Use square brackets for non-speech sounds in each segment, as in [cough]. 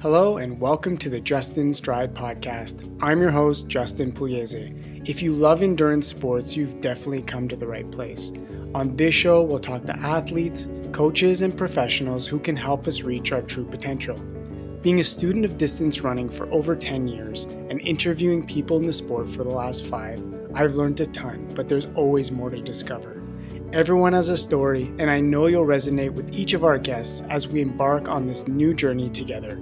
Hello and welcome to the Just In Stride podcast. I'm your host, Justin Pugliese. If you love endurance sports, you've definitely come to the right place. On this show, we'll talk to athletes, coaches, and professionals who can help us reach our true potential. Being a student of distance running for over 10 years and interviewing people in the sport for the last five, I've learned a ton, but there's always more to discover. Everyone has a story, and I know you'll resonate with each of our guests as we embark on this new journey together.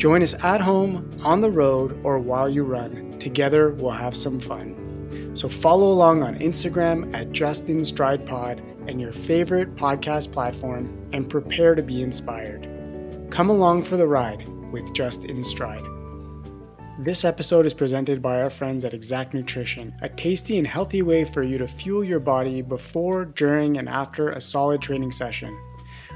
Join us at home, on the road, or while you run. Together, we'll have some fun. So follow along on Instagram at Just In Stride Pod and your favorite podcast platform and prepare to be inspired. Come along for the ride with Just Stride. This episode is presented by our friends at Xact Nutrition, a tasty and healthy way for you to fuel your body before, during, and after a solid training session.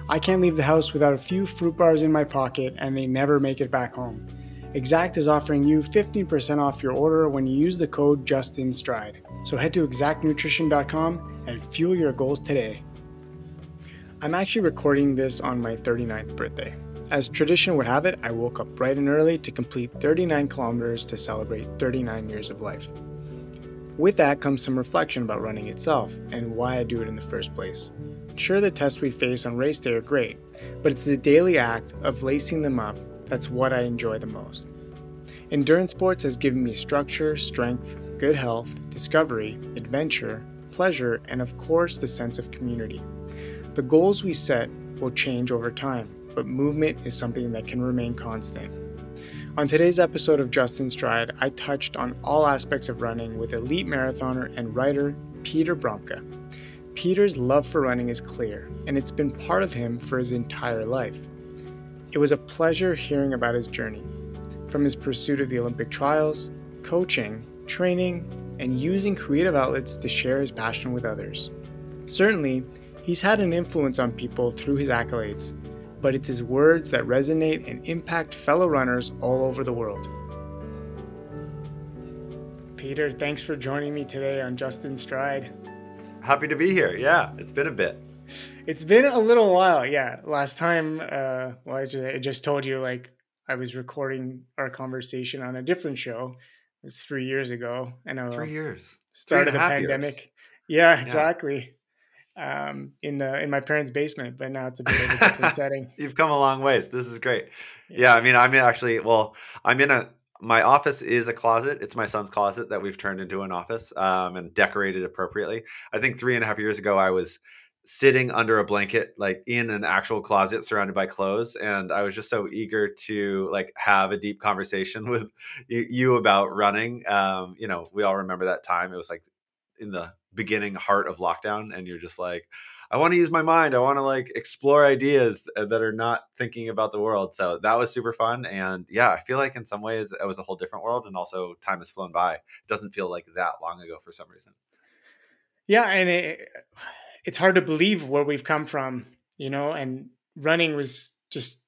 I can't leave the house without a few fruit bars in my pocket and they never make it back home. Xact is offering you 15% off your order when you use the code JustinStride. So head to xactnutrition.com and fuel your goals today. I'm actually recording this on my 39th birthday. As tradition would have it, I woke up bright and early to complete 39 kilometers to celebrate 39 years of life. With that comes some reflection about running itself and why I do it in the first place. Sure, the tests we face on race day are great, but it's the daily act of lacing them up that's what I enjoy the most. Endurance sports has given me structure, strength, good health, discovery, adventure, pleasure, and of course, the sense of community. The goals we set will change over time, but movement is something that can remain constant. On today's episode of Just In Stride, I touched on all aspects of running with elite marathoner and writer Peter Bromka. Peter's love for running is clear, and it's been part of him for his entire life. It was a pleasure hearing about his journey, from his pursuit of the Olympic trials, coaching, training, and using creative outlets to share his passion with others. Certainly, he's had an influence on people through his accolades, but it's his words that resonate and impact fellow runners all over the world. Peter, thanks for joining me today on Just In Stride. Happy to be here. Yeah, it's been a bit. It's been a little while. Yeah, last time, uh, well, I just, I just told you like I was recording our conversation on a different show. It's three years ago, and uh, three years started the pandemic. Years. Yeah, exactly. Yeah. Um, in the in my parents' basement, but now it's a bit of a different [laughs] setting. You've come a long ways. This is great. Yeah. yeah, I mean, I'm actually well, I'm in a my office is a closet. It's my son's closet that we've turned into an office um, and decorated appropriately. I think three and a half years ago, I was sitting under a blanket, like in an actual closet surrounded by clothes. And I was just so eager to like have a deep conversation [laughs] with you, about running. Um, you know, we all remember that time. It was like in the beginning heart of lockdown. And you're just like, I want to use my mind. I want to like explore ideas that are not thinking about the world. So that was super fun. And yeah, I feel like in some ways it was a whole different world. And also time has flown by. It doesn't feel like that long ago for some reason. Yeah. And it, it's hard to believe where we've come from, you know, and running was just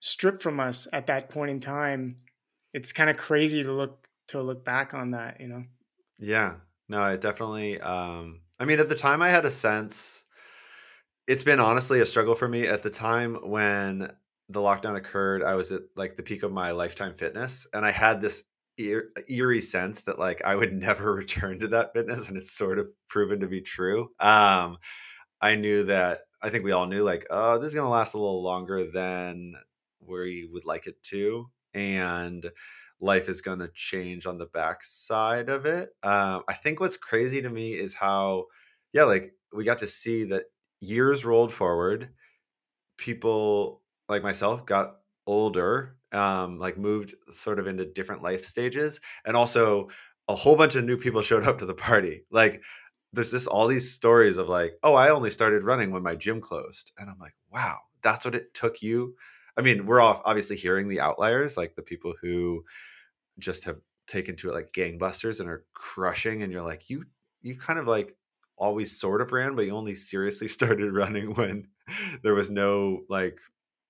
stripped from us at that point in time. It's kind of crazy to look to look back on that, you know. Yeah. No, I definitely um I mean at the time I had a sense it's been honestly a struggle for me at the time when the lockdown occurred. I was at like the peak of my lifetime fitness, and I had this eerie sense that like I would [laughs] never return to that fitness, and it's sort of proven to be true. Um, I knew that I think we all knew like, oh, this is gonna last a little longer than we would like it to, and life is gonna change on the backside of it. Um, I think what's crazy to me is how, yeah, like we got to see that years rolled forward, people like myself got older, um, like moved sort of into different life stages, and also a whole bunch of new people [laughs] showed up to the party. Like there's this all these stories of like, oh, I only started running when my gym closed, and I'm like, wow, that's what it took you. I mean, we're all obviously hearing the outliers, like the people who just have taken to it like gangbusters and are crushing, and you're like, you you kind of like always sort of ran, but you only seriously [laughs] started running when there was no like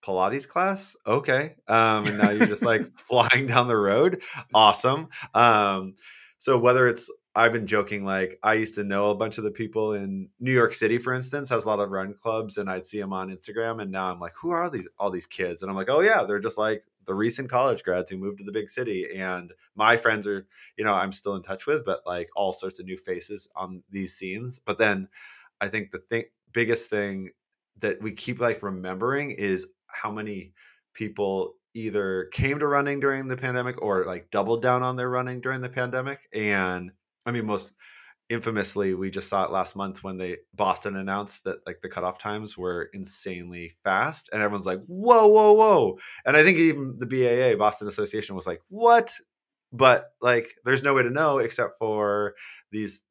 Pilates class. Okay. Um, and now you're just like [laughs] flying down the road. Awesome. Um, so whether it's I've been joking like I used to know a bunch of the people in New York City, for instance, has a lot of run clubs, and I'd see them on Instagram, and now I'm like, who are these all these kids? And I'm like, oh yeah, they're just like the recent college grads who moved to the big city. And my friends are, you know, I'm still in touch with, but like all sorts of new faces on these scenes. But then I think the thing, biggest thing that we keep like remembering is how many people either came to running during the pandemic or like doubled down on their running during the pandemic. And I mean, most infamously, we just saw it last month when they Boston announced that like the cutoff times were insanely fast, and everyone's like, "Whoa, whoa, whoa!" And I think even the BAA, Boston Association, was like, "What?" But like, there's no way to know except for these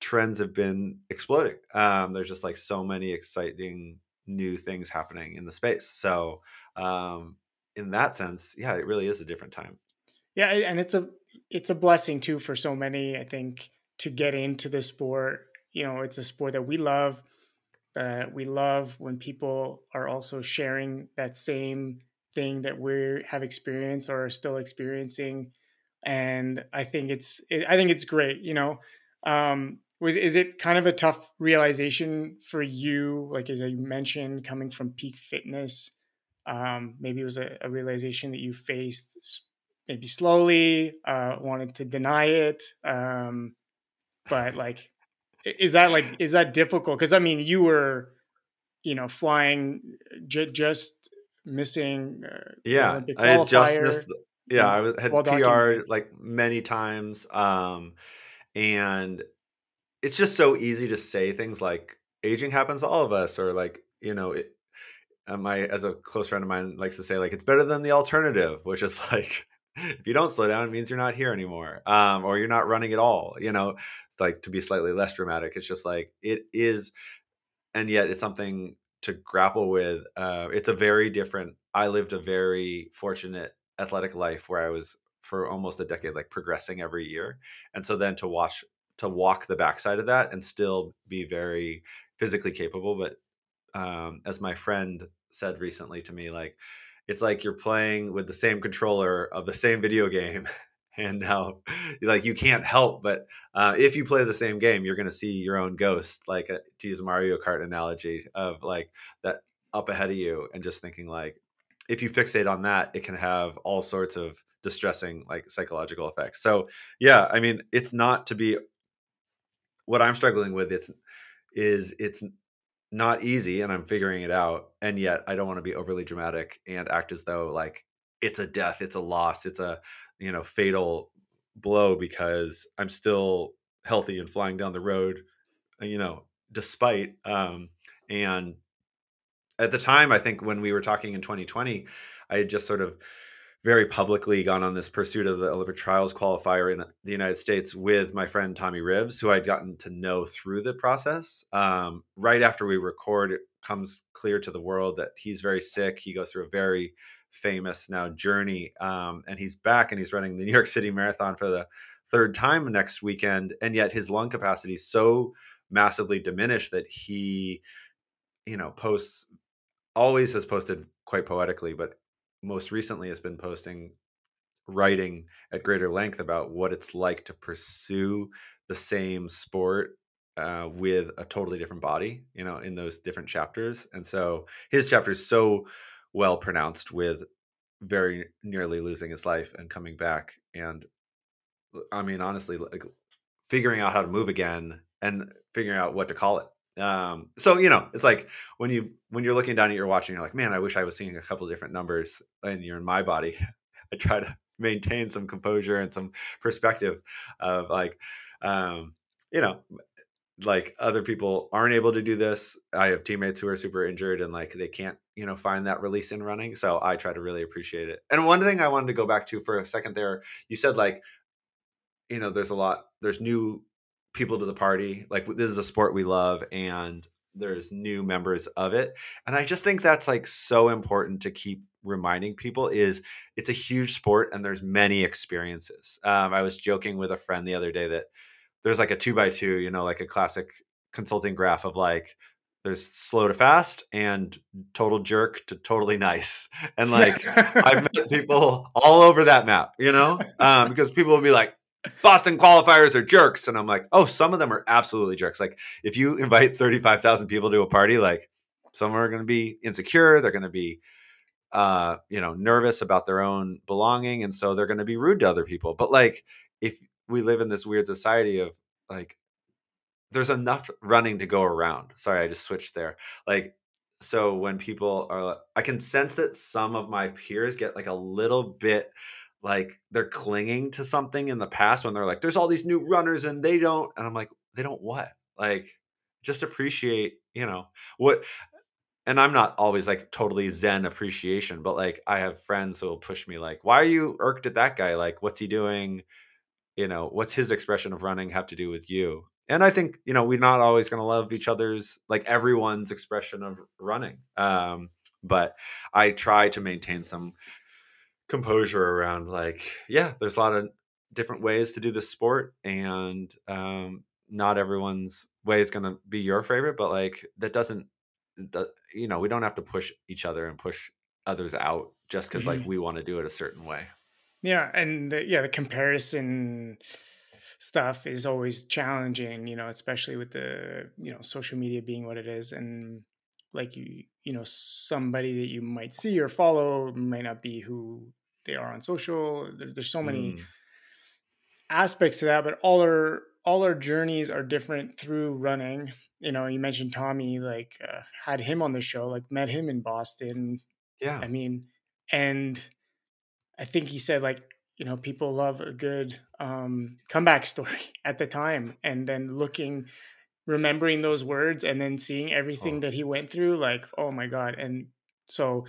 trends have been exploding. Um, there's just like so many exciting new things happening in the space. So um, in that sense, yeah, it really is a different time. Yeah, and it's a it's a blessing too for so many. I think to get into the sport, you know, it's a sport that we love. Uh, we love when people are also sharing that same thing that we have experienced or are still experiencing, and I think it's it, I think it's great. You know, um, was is it kind of a tough realization for you, like as you mentioned, coming from peak fitness? Um, maybe it was a, a, realization that you faced maybe slowly, uh, wanted to deny it. Um, but like, is that like, is that difficult? Cause I mean, you were, you know, flying j- just missing. Uh, yeah. I had just missed, the, yeah, I was, had well PR like many times. Um, and it's just so easy to say things like aging happens to all of us or like, you know, it, my as a close friend of mine likes to say like it's better than the alternative which is [laughs] like [laughs] if you don't slow down it means you're not here anymore um, or you're not running at all you know like to be slightly less dramatic it's just like it is and yet it's something to grapple with uh, it's a very different i lived a very fortunate athletic life where i was for almost a decade like progressing every year and so then to watch to walk the backside of that and still be very physically capable but um, as my friend said recently to me, like it's like you're playing with the same controller of the same video game. [laughs] And now, like you can't help but uh, if you play the same game, you're going to see your own ghost, like a, uh, to use a Mario Kart analogy of like that up ahead of you, and just thinking like if you fixate on that, it can have all sorts of distressing like psychological effects. So yeah, I mean, it's not to be what I'm struggling with. It's is it's not easy and I'm figuring it out. And yet I don't want to be overly dramatic and act as though like it's a death, it's a loss, it's a, you know, fatal blow because I'm still healthy and flying down the road, uh, you know, despite um and at the time I think when we were talking in 2020, I had just sort of very publicly gone on this pursuit of the Olympic trials qualifier in the United States with my friend Tommy Rivs, who I'd gotten to know through the process. Um, right after we record, it comes clear to the world that he's very sick. He goes through a very famous now journey, um, and he's back and he's running the [laughs] New York City Marathon for the third time next weekend. And yet his lung capacity is so massively diminished that he, you know, posts always has posted quite poetically, but most recently has been posting writing at greater length about what it's like to pursue the same sport uh, with a totally different body, you know, in those different chapters. And so his chapter is so well pronounced with very nearly losing his life and coming back. And I mean, honestly, like figuring out how to move again and figuring out what to call it um, so you know, it's like when you when you're looking down at your watch and you're like, man, I wish I was seeing a couple different numbers, and you're in my body. [laughs] I try to maintain some composure and some perspective of like, um, you know, like other people aren't able to do this. I have teammates who are super injured and like they can't, you know, find that release in running. So I try to really appreciate it. And one thing I wanted to go back to for a second there, you said like, you know, there's a lot, there's new people to the party. Like this is a sport we love and there's new members of it. And I just think that's like so important to keep reminding people is it's a huge sport and there's many experiences. Um, I was joking with a friend the other day that there's like a two by two, you know, like a classic consulting graph of like there's slow to fast and total jerk to totally nice. And like I've [laughs] met people all over that map, you know, um, because people will be like, Boston qualifiers are jerks. And I'm like, oh, some of them are absolutely jerks. Like if you invite 35,000 people to a party, like some are going to be insecure. They're going to be uh, you know, nervous about their own belonging, and so they're going to be rude to other people. But like, if we live in this weird society of like, there's enough running to go around. Sorry, I just switched there. Like, so when people are, I can sense that some of my peers get like a little bit like they're clinging to something in the past when they're like, there's all these new runners and they don't, and I'm like, they don't what? Like, just appreciate, you know, what and I'm not always like totally zen appreciation, but like I have friends who will push me like, why are you irked at that guy? Like, what's he doing? You know, what's his expression of running have to do with you? And I think, you know, we're not always going to love each other's like everyone's expression of running. Um, but I try to maintain some composure around like, yeah, there's a lot of different ways to do this sport and um not everyone's way is going to be your favorite, but like that doesn't the, you know we don't have to push each other and push others out just because like Mhm. we want to do it a certain way Yeah, and the, yeah, the comparison stuff is always challenging, you know, especially with the, you know, social media being what it is and like you, you know, somebody that you might see or follow might not be who they are on social. There, there's so many Mm, aspects to that, but all our all our journeys are different through running. You know, you mentioned Tommy, like uh, had him on the show, like met him in Boston. yeah I mean, and I think he said like, you know, people love a good um comeback story [laughs] at the time and then looking remembering those words and then seeing everything oh. that he went through like, oh my god. And so,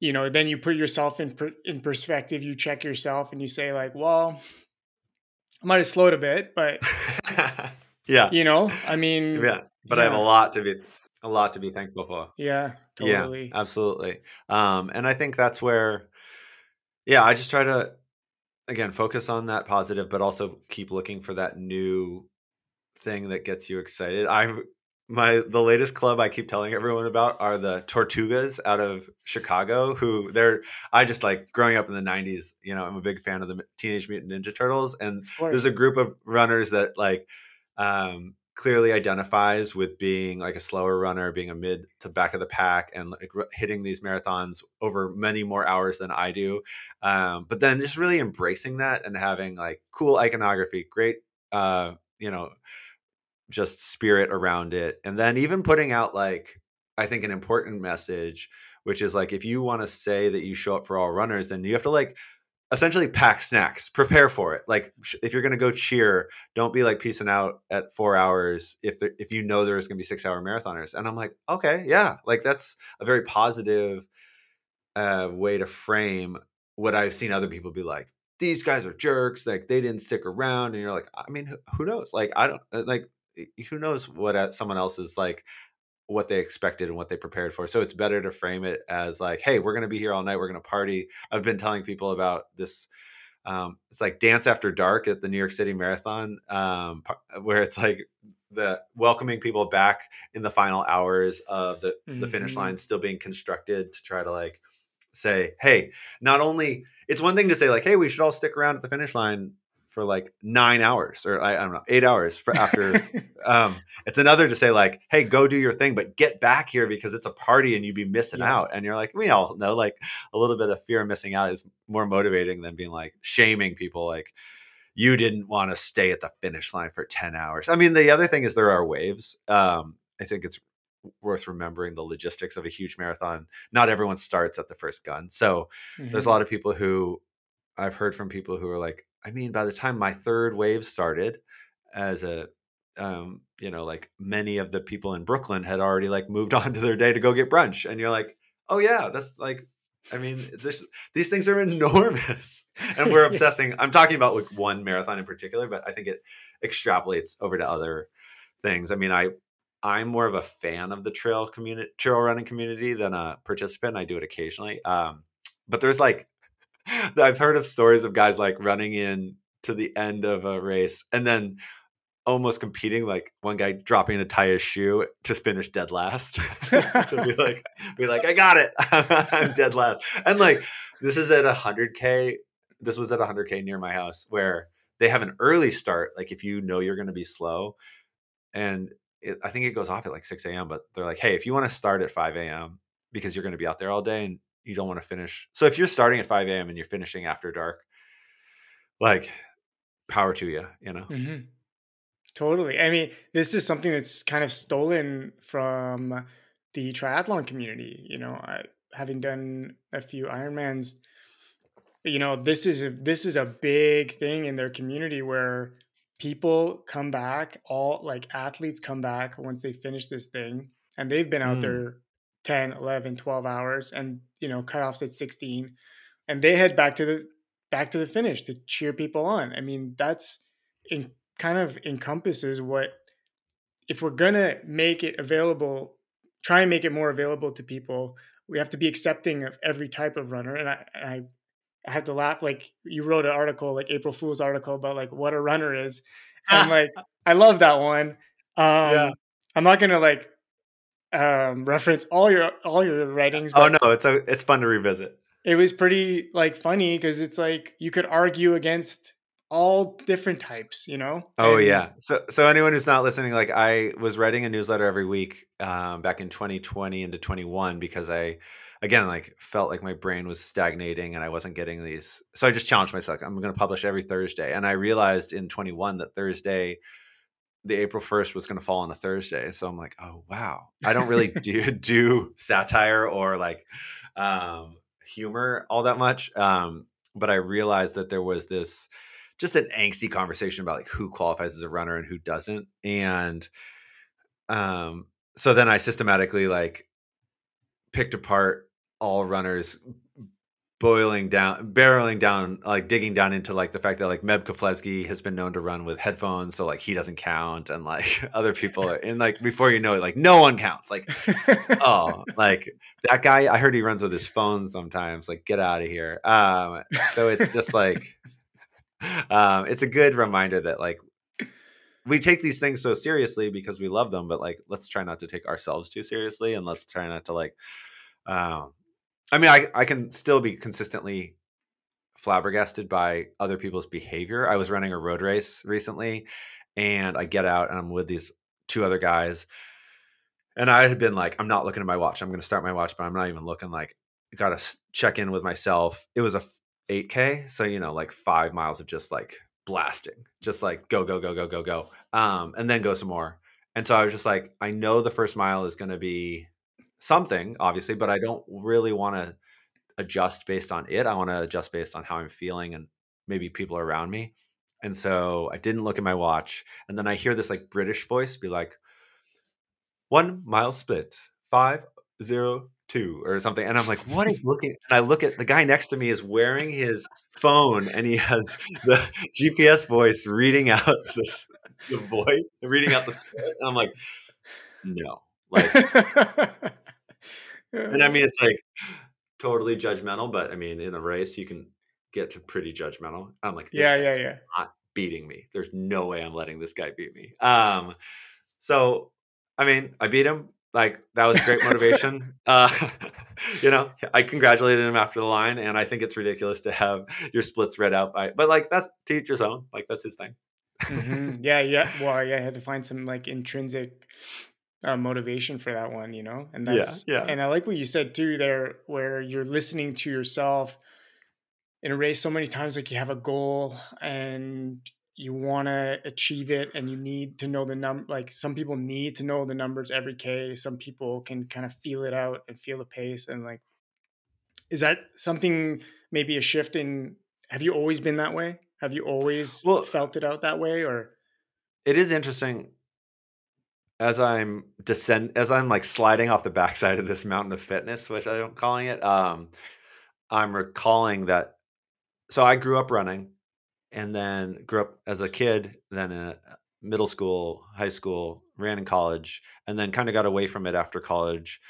you know, then you put yourself in per- in perspective, you check yourself and you say like, well, I might have slowed a bit, but [laughs] yeah. You know, I mean, [laughs] yeah but i have a lot to be a lot to be thankful for. Yeah, yeah totally. absolutely. Um and i think that's where yeah i just try to again focus on that positive but also keep looking for that new thing that gets you excited. I'm my the latest club I keep telling everyone about are the Tortugas out of Chicago. Who they're I just like growing up in the '90s. You know, I'm a big fan of the Teenage Mutant Ninja Turtles, and there's a group of runners that like um, clearly identifies with being like a slower runner, being a mid to back of the pack, and like r- hitting these marathons over many more hours than I do. Um, but then just really embracing that and having like cool iconography, great. Uh, you know, just spirit around it. And then even putting out like I think an important message, which is like if you want to say that you show up for all runners, then you have to like essentially pack snacks, prepare for it. Like if you're gonna go cheer, don't be like peacing out at four hours if there, if you know there's gonna be six hour marathoners. And I'm like, okay, yeah, like that's a very positive uh, way to frame what I've seen other people be like. These guys are jerks. Like they didn't stick around, and you're like, I mean, who, who knows? Like I don't uh, like who knows what uh, someone else is like what they expected and what they prepared for. So it's better to frame it as like, hey, we're going to be here all night. We're going to party. I've been telling people about this. Um, it's like dance after dark at the New York City Marathon, um, where it's like the welcoming people back in the final hours of the the finish hmm line still being constructed to try to like say, hey, not only it's one thing to say like, hey, we should all stick around at the finish line for like nine hours or I, I don't know, eight hours for after. [laughs] Um, it's another to say like, hey, go do your thing, but get back here because it's a party and you'd be missing yeah. out. And you're like, we all know like a little bit of fear of missing out is more motivating than being like shaming people like you didn't want to stay at the finish line for 10 hours. I mean, the other thing is there are waves. Um, I think it's worth remembering the logistics of a huge marathon. Not everyone starts at the first gun. So there's a hmm lot of people who I've heard from people who are like, I mean, by the time my third wave started as a um, you know, like many of the people in Brooklyn had already like moved [laughs] on to their day to go get brunch. And you're like, oh yeah, that's like I mean, there's these things are [laughs] enormous. and we're [laughs] obsessing. I'm talking about like one marathon in particular, but I think it extrapolates over to other things. I mean, I I'm more of a fan of the trail community, trail running community than a participant. I do it occasionally. Um, but there's like [laughs] I've heard of stories of guys like running in to the end of a race and then almost competing, like one guy dropping a tie his shoe to finish dead last. [laughs] to be like, be like, I got it. [laughs] I'm dead last. And like this is at hundred K. This was at hundred K near my house where they have an early start. Like if you know you're gonna be slow, and it, I think it goes off at like 6 a.m. But they're like, hey, if you want to start at 5 a.m. because you're going to be out there all day and you don't want to finish. So if you're starting at 5 a.m. and you're finishing after dark, like power to you, you know? Mm-hmm. Totally. I mean, this is something that's kind of stolen from the triathlon community. You know, I, having done a few Ironmans, you know, this is a this is a big thing in their community where people come back, all like athletes come back once they finish this thing, and they've been out Mm. there 10, 11, 12 hours, and you know, cutoffs at 16, and they head back to the back to the finish to cheer people on. I mean, that's in kind of encompasses what if we're gonna make it available, try and make it more available to people, we have to be accepting of every type of runner. And I, and I, I have to laugh. Like you wrote an article, like April Fool's article about like what a runner is, and [laughs] like I love that one. Um, Yeah. I'm not gonna like um, reference all your all your writings. Oh no, it's a it's fun to revisit. it was pretty like funny because it's like you could argue against all different types, you know. Oh And- yeah. So so anyone who's not listening, like I was writing a newsletter every week um, back in 2020 into 21 because I again like felt like my brain was stagnating and I wasn't getting these. So I just challenged myself. I'm going to publish every Thursday, and I realized in 21 that Thursday, the April 1st was going to fall on a Thursday. So I'm like, oh wow, I don't really [laughs] do do satire or like um, humor all that much. Um, but I realized that there was this just an angsty conversation about like who qualifies as a runner and who doesn't and um so then i systematically like picked apart all runners boiling down barreling down like digging down into like the fact that like meb Keflezighi has been known to run with headphones so like he doesn't count and like [laughs] other people are, and like before you know it like no one counts like [laughs] oh like that guy i heard he runs with his phone sometimes like get out of here. Um so it's just like [laughs] um it's a good reminder that like we take these things so seriously because we love them but like let's try not to take ourselves too seriously and let's try not to like um i mean i i can still be consistently flabbergasted by other people's behavior i was running a road race recently and i get out and i'm with these two other guys and I had been like, I'm not looking at my watch. I'm going to start my watch, but I'm not even looking. Like, got to check in with myself. It was a 8K, so you know, like five miles of just like blasting, just like go, go, go, go, go, go, um, and then go some more. And so I was just like, I know the first mile is going to be something, obviously, but I don't really want to adjust based on it. I want to adjust based on how I'm feeling and maybe people around me. And so I didn't look at my watch. And then I hear this like British voice be like, one mile split, five zero two or something. And I'm like, what is looking? And I look at the guy next to me is wearing his phone and he has [laughs] the GPS voice reading out [laughs] this the voice, reading out the split. And I'm like, no. Like [laughs] and I [laughs] mean it's like totally judgmental, but I mean in a race you can get to pretty judgmental. I'm like, this yeah, yeah, yeah. not beating me. There's no way I'm letting this guy beat me. Um, so I mean, I beat him. Like that was great motivation. [laughs] uh, [laughs] you know, I congratulated him after the line, and I think it's ridiculous to have your splits read out by. But like that's to each his own. Like that's his thing. hmm Yeah, yeah. Well, yeah, I had to find some like intrinsic uh, motivation for that one, you know, and Yeah, that's yeah. And I like what you said too there, where you're listening to yourself in a race so many times. Like you have a goal and you want to achieve it, and you need to know the number. Like some people need to know the numbers every k. Some people can kind of feel it out and feel the pace, and like, is that something? Maybe a shift in. Have you always been that way? Have you always Well, felt it out that way, or? It is interesting as I'm descend as I'm like sliding off the backside of this mountain of fitness, which I'm calling it. Um, I'm recalling that. So I grew up running, and then grew up as a kid, then in middle school, high school, ran in college, and then kind of got away from it after college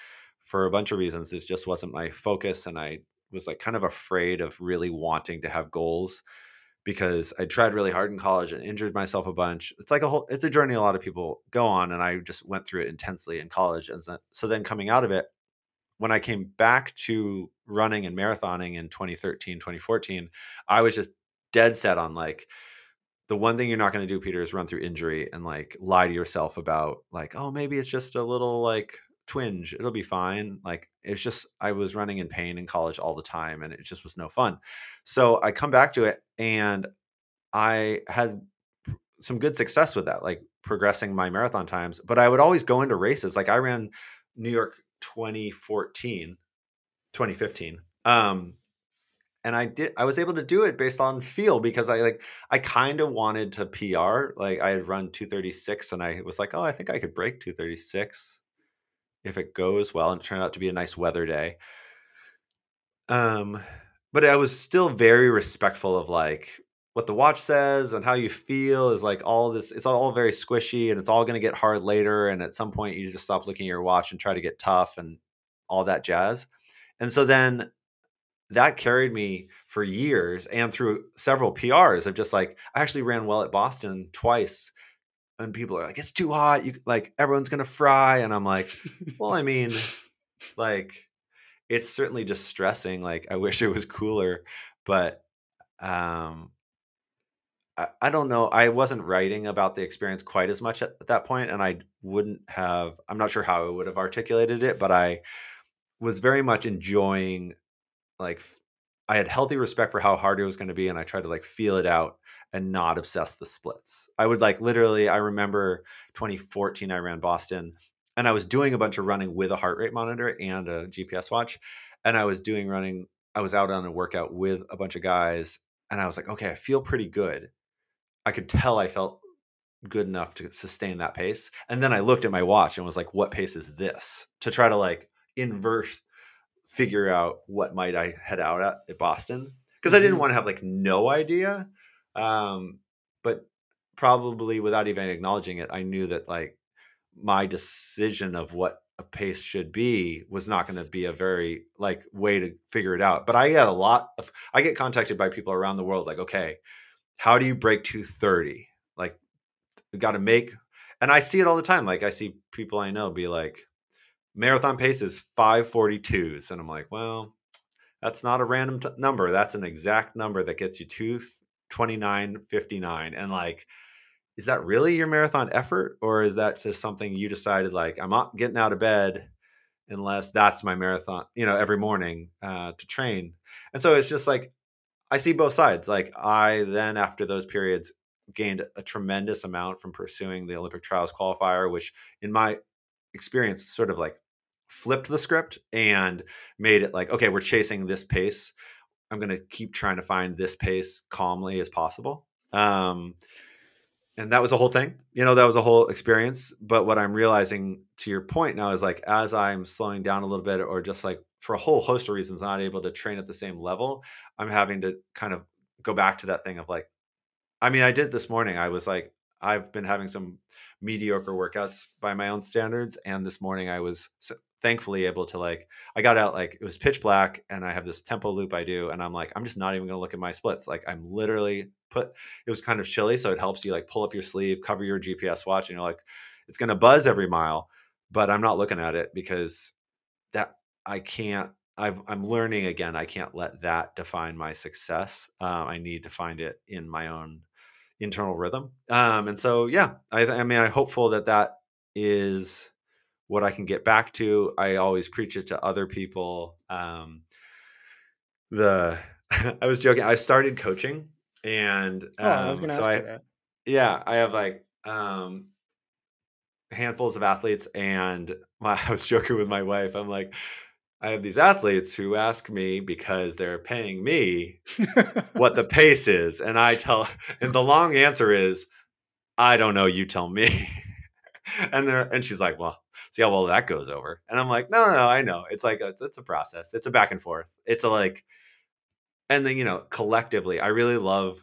for a bunch of reasons. This just wasn't my focus, and I was like kind of afraid of really wanting to have goals because I tried really hard in college and injured myself a bunch. It's like a whole it's a journey a lot of people go on and I just went through it intensely in college and so, then coming out of it when I came back to running and marathoning in 2013, 2014, I was just dead set on like the one thing you're not going to do Peter is run through injury and like lie to yourself about like oh maybe it's just a little like twinge. It'll be fine. Like it's just I was running in pain in college all the time and it just was no fun. So I come back to it and I had some good success with that, like progressing my marathon times. But I would always go into races. Like I ran New York 2014, 2015. Um, and I did I was able to do it based on feel because I like I kind of wanted to PR. Like I had run 236 and I was like, oh, I think I could break 236 if it goes well. And it turned out to be a nice weather day. Um, but I was still very respectful of like what the watch says and how you feel is like all this it's all very squishy and it's all going to get hard later and at some point you just stop looking at your watch and try to get tough and all that jazz and so then that carried me for years and through several prs of just like i actually ran well at boston twice and people are like it's too hot you like everyone's going to fry and i'm like well i mean [laughs] like it's certainly distressing like i wish it was cooler but um I, don't know. I wasn't writing about the experience quite as much at, at that point, and I wouldn't have. I'm not sure how I would have articulated it, but I was very much enjoying. Like, I had healthy respect for how hard it was going to be, and I tried to like feel it out and not obsess the splits. I would like literally. I remember 2014. I ran Boston, and I was doing a bunch of running with a heart rate monitor and a GPS watch, and I was doing running. I was out on a workout with a bunch of guys, and I was like, okay, I feel pretty good I could tell I felt good enough to sustain that pace. And then I looked at my watch and was like, what pace is this? To try to like inverse figure out what might I head out at at Boston. Because. I didn't mm-hmm. want to have like no idea. Um, but probably without even acknowledging it, I knew that like my decision of what a pace should be was not going to be a very like way to figure it out. But I get a lot of I get contacted by people around the world like, okay, how do you break 230? Like, we got to make, and I see it all the time. Like, I see people I know be like, marathon pace is 542s. And I'm like, well, that's not a random t- number. That's an exact number that gets you 229.59. And like, is that really your marathon effort? Or is that just something you decided, like, I'm not getting out of bed unless that's my marathon, you know, every morning uh, to train? And so it's just like, I see both sides. Like I then after those periods gained a tremendous amount from pursuing the Olympic trials qualifier, which in my experience sort of like flipped the script and made it like, okay, we're chasing this pace. I'm going to keep trying to find this pace calmly as possible. Um, and that was a whole thing, you know, that was a whole experience. But what I'm realizing to your point now is like, as I'm slowing down a little bit or just like for a whole host of reasons not able to train at the same level i'm having to kind of go back to that thing of like i mean i did this morning i was like i've been having some mediocre workouts by my own standards and this morning i was thankfully able to like i got out like it was pitch black and i have this tempo loop i do and i'm like i'm just not even going to look at my splits like i'm literally put it was kind of chilly so it helps you like pull up your sleeve cover your gps watch and you're like it's going to buzz every mile but i'm not looking at it because that I can't. i am learning again. I can't let that define my success. Um, I need to find it in my own internal rhythm. Um, and so, yeah, I, I mean, I'm hopeful that that is what I can get back to. I always preach it to other people. Um, the [laughs] I was joking. I started coaching, and um, oh, I was going to so ask I, you that. Yeah, I have like um, handfuls of athletes, and my, [laughs] I was joking with my wife. I'm like, I have these athletes who ask me because they're paying me what the [laughs] pace is. And I tell, and the long answer is, I don't know, you tell me. and they're, and she's like, well, see how well that goes over. And I'm like, no, no, I know. It's like, it's a process. It's a back and forth. It's a like, and then, you know, collectively, I really love,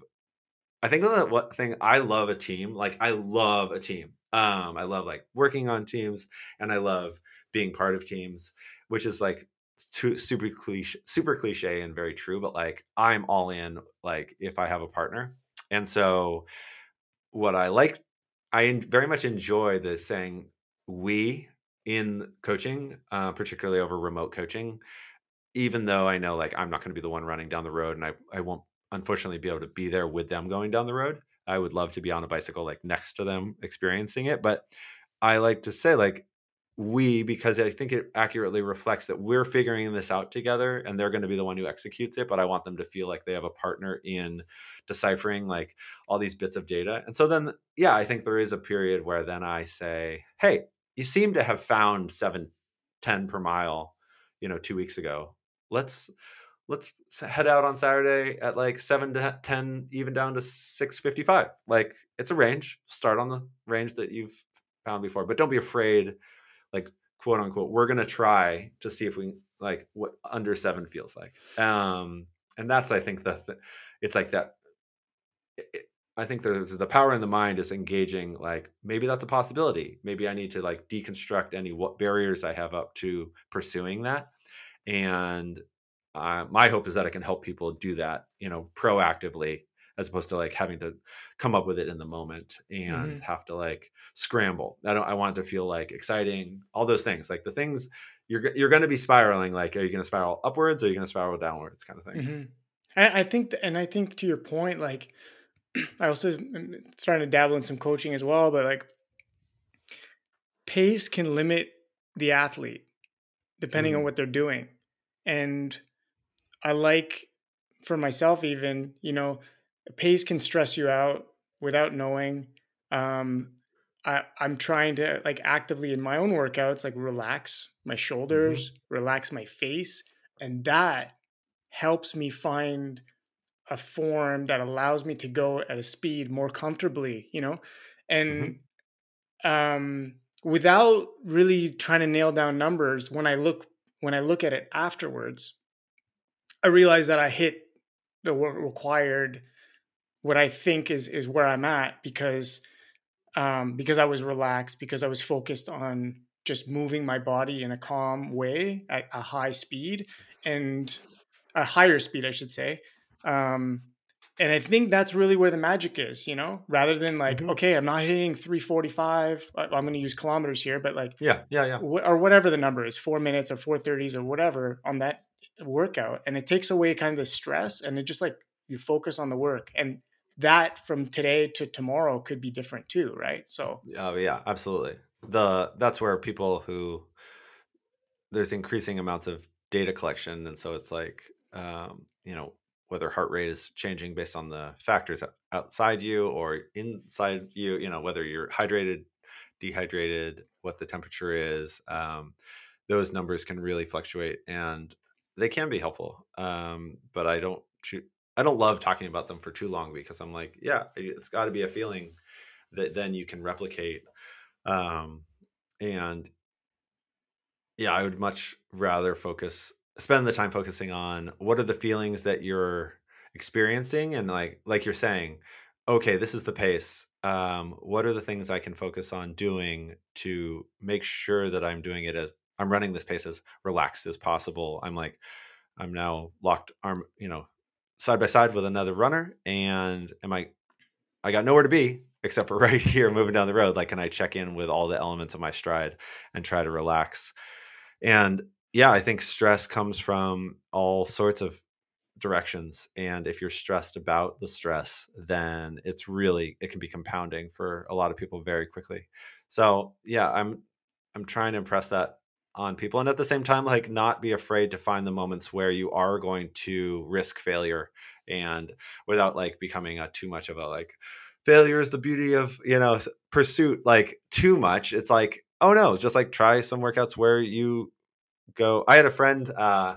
I think that what thing I love a team, like I love a team. Um, I love like working on teams and I love being part of teams which is like too, super cliche, super cliche and very true. But like I'm all in. Like if I have a partner, and so what I like, I very much enjoy the saying we in coaching, uh, particularly over remote coaching. Even though I know like I'm not going to be the one running down the road, and I I won't unfortunately be able to be there with them going down the road. I would love to be on a bicycle like next to them experiencing it, but I like to say like we because I think it accurately reflects that we're figuring this out together and they're going to be the one who executes it. But I want them to feel like they have a partner in deciphering like all these bits of data. And so then, yeah, I think there is a period where then I say, hey, you seem to have found 710 per mile, you know, two weeks ago. Let's let's head out on Saturday at like 7 to 10, even down to 655. Like it's a range. Start on the range that you've found before, but don't be afraid like quote unquote we're going to try to see if we like what under 7 feels like um and that's i think the it's like that it, i think there's the power in the mind is engaging like maybe that's a possibility maybe i need to like deconstruct any what barriers i have up to pursuing that and uh, my hope is that i can help people do that you know proactively as opposed to like having to come up with it in the moment and mm-hmm. have to like scramble. I don't I want it to feel like exciting, all those things. Like the things you're you're going to be spiraling like are you going to spiral upwards or are you going to spiral downwards kind of thing. Mm-hmm. I, I think th- and I think to your point like [clears throat] I also am starting to dabble in some coaching as well, but like pace can limit the athlete depending mm-hmm. on what they're doing. And I like for myself even, you know, pace can stress you out without knowing. Um, I, I'm trying to like actively in my own workouts, like relax my mm-hmm. shoulders, mm-hmm. relax my face, and that helps me find a form that allows me to go at a speed more comfortably, you know, and mm-hmm. um, without really trying to nail down numbers. When I look when I look at it afterwards, I realize that I hit the required what I think is is where I'm at because um, because I was relaxed, because I was focused on just moving my body in a calm way at a high speed and a higher speed, I should say. Um, and I think that's really where the magic is, you know, rather than like, mm-hmm. okay, I'm not hitting 345. I'm going to use kilometers here, but like, yeah, yeah, yeah, wh- or whatever the number is, four minutes or 430s or whatever on that workout. And it takes away kind of the stress and it just like you focus on the work. And that from today to tomorrow could be different too, right? So oh yeah, absolutely. The that's where people who there's increasing amounts of data collection, and so it's like um, you know whether heart rate is changing based on the factors outside you or inside you, you know whether you're hydrated, dehydrated, what the temperature is. Um, those numbers can really fluctuate, and they can be helpful. Um, but I don't I don't love talking about them for too long because I'm like, yeah, it's got to be a feeling that then you can replicate. Um, and yeah, I would much rather focus, spend the time focusing on what are the feelings that you're experiencing, and like, like you're saying, okay, this is the pace. Um, what are the things I can focus on doing to make sure that I'm doing it as I'm running this pace as relaxed as possible? I'm like, I'm now locked arm, you know, side by side with another runner and am I I got nowhere to be except for [laughs] right here moving down the road like can I check in with all the elements of my stride and try to relax and yeah I think stress comes from all sorts of directions and if you're stressed about the stress then it's really it can be compounding for a lot of people very quickly. So yeah i'm i'm trying to impress that on people and at the same time like not be afraid to find the moments where you are going to risk failure and without like becoming a too much of a like failure is the beauty of you know pursuit like too much. It's like oh no just like try some workouts where you go i had a friend uh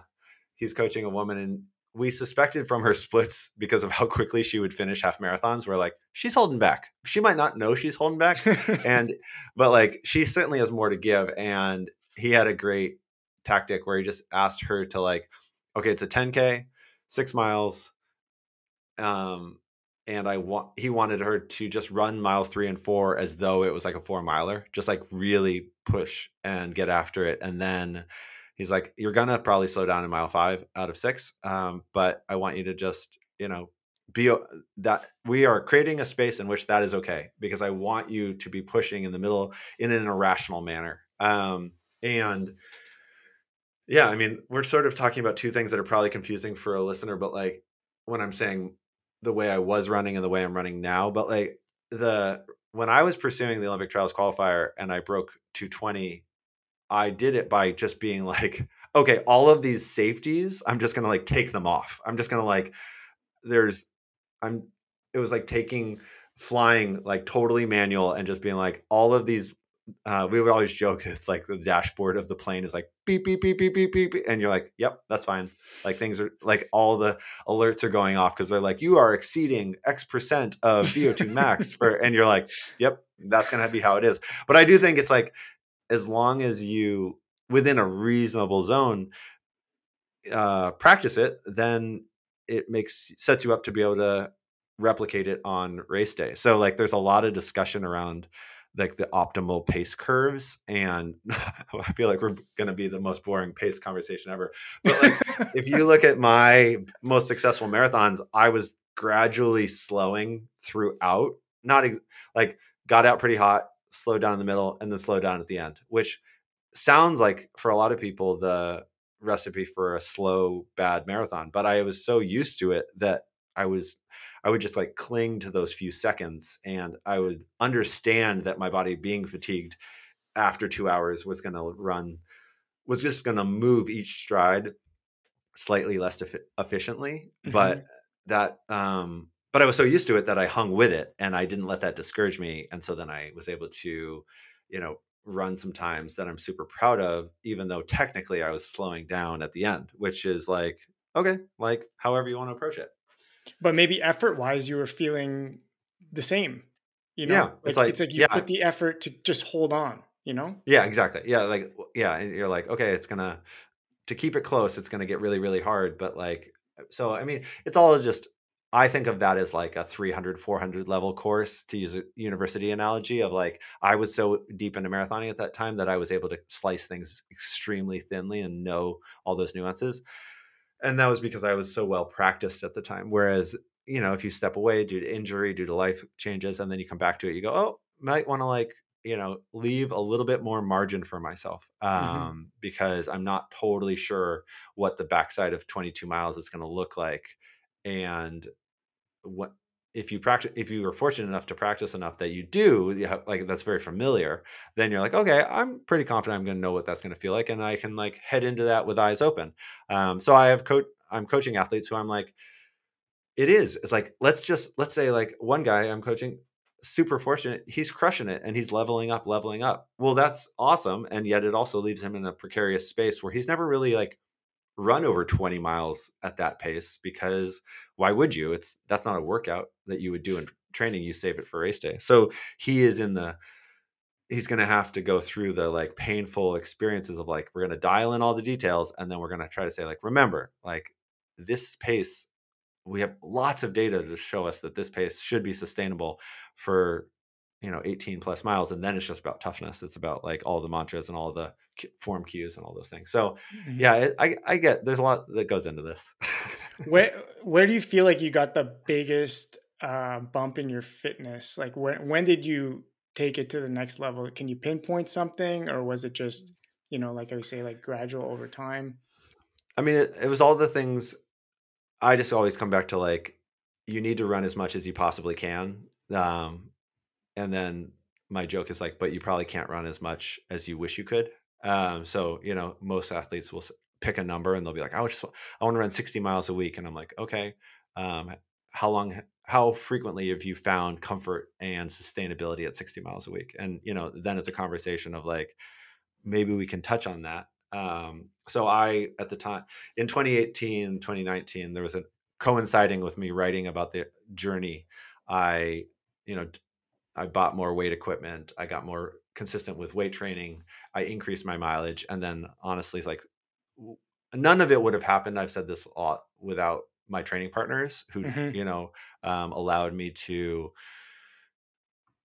he's coaching a woman and we suspected from her [laughs] splits because of how quickly she would finish half marathons we're like she's holding back. She might not know she's holding back [laughs] and but like she certainly has more to give and he had a great tactic where he just asked her to like, okay, it's a 10k, six miles, um, and I want he wanted her to just run miles three and four as though it was like a four miler, just like really push and get after it, and then he's like, you're gonna probably slow down in mile five out of six, um, but I want you to just you know be that we are creating a space in which that is okay because I want you to be pushing in the middle in an irrational manner. Um, and yeah, I mean, we're sort of talking about two things that are probably confusing for a listener, but like when I'm saying the way I was running and the way I'm running now, but like the when I was pursuing the Olympic trials qualifier and I broke 220 I did it by just being like, [laughs] okay, all of these safeties, I'm just gonna like take them off. I'm just gonna like, there's, I'm. It was like taking flying like totally manual and just being like all of these uh, we would always joke it's like the dashboard of the plane is like beep beep beep beep beep beep, and you're like yep that's fine like things are like all the alerts are going off because they're like you are exceeding x percent of vo2 max for and you're like yep that's gonna be how it is but i do think it's like as long as you within a reasonable zone uh practice it then it makes sets you up to be able to replicate it on race day. So like there's a lot of discussion around like the optimal pace curves and [laughs] i feel like we're going to be the most boring pace conversation ever. But like [laughs] if you look at my most successful marathons i was gradually slowing throughout not ex- like got out pretty hot slowed down in the middle and then slow down at the end which sounds like for a lot of people the recipe for a slow bad marathon but i was so used to it that i was I would just like cling to those few seconds and I would understand that my body being fatigued after two hours was going to run, was just going to move each stride slightly less efficiently. Mm-hmm. But that, um, but I was so used to it that I hung with it and I didn't let that discourage me. And so then I was able to, you know, run some times that I'm super proud of, even though technically I was slowing down at the end, which is like, okay, like however you want to approach it but maybe effort wise you were feeling the same you know yeah, it's like, like it's like you yeah. put the effort to just hold on you know yeah exactly yeah like yeah and you're like okay it's gonna to keep it close it's gonna get really really hard but like so i mean it's all just i think of that as like a 300 400 level course to use a university analogy of like i was so deep into marathoning at that time that i was able to slice things extremely thinly and know all those nuances and that was because I was so well practiced at the time. Whereas, you know, if you step away due to injury, due to life changes, and then you come back to it, you go, oh, might want to like, you know, leave a little bit more margin for myself mm-hmm. um, mm-hmm. because I'm not totally sure what the backside of 22 miles is going to look like, and what if you practice if you are fortunate enough to practice enough that you do you have, like that's very familiar then you're like okay i'm pretty confident i'm going to know what that's going to feel like and i can like head into that with eyes open. Um, so i have coach i'm coaching athletes who i'm like it is it's like let's just let's say like one guy i'm coaching super fortunate he's crushing it and he's leveling up leveling up. Well that's awesome and yet it also leaves him in a precarious space where he's never really like run over 20 miles at that pace because why would you? It's that's not a workout that you would do in training you save it for race day. So he is in the he's going to have to go through the like painful experiences of like we're going to dial in all the details and then we're going to try to say like remember like this pace we have lots of data to show us that this pace should be sustainable for you know 18 plus miles and then it's just about toughness. It's about like all the mantras and all the form cues and all those things. So mm-hmm. yeah it, i i get there's a lot that goes into this. Where [laughs] where do you feel like you got the biggest uh, bump in your fitness? Like when when did you take it to the next level? Can you pinpoint something or was it just you know like i would say like gradual over time? I mean it, it was all the things i just always come back to like you need to run as much as you possibly can. Um, and then my joke is like but you probably can't run as much as you wish you could. Um, so you know most athletes will pick a number and they'll be like i just i want to run 60 miles a week. And i'm like okay um, how long how frequently have you found comfort and sustainability at 60 miles a week? And you know then it's a conversation of like maybe we can touch on that. Um, so i at the time in 2018 2019 there was a coinciding with me writing about the journey i you know I bought more weight equipment. I got more consistent with weight training. I increased my mileage. And then honestly, like none of it would have happened. I've said this a lot without my training partners who, mm-hmm. you know, um, allowed me to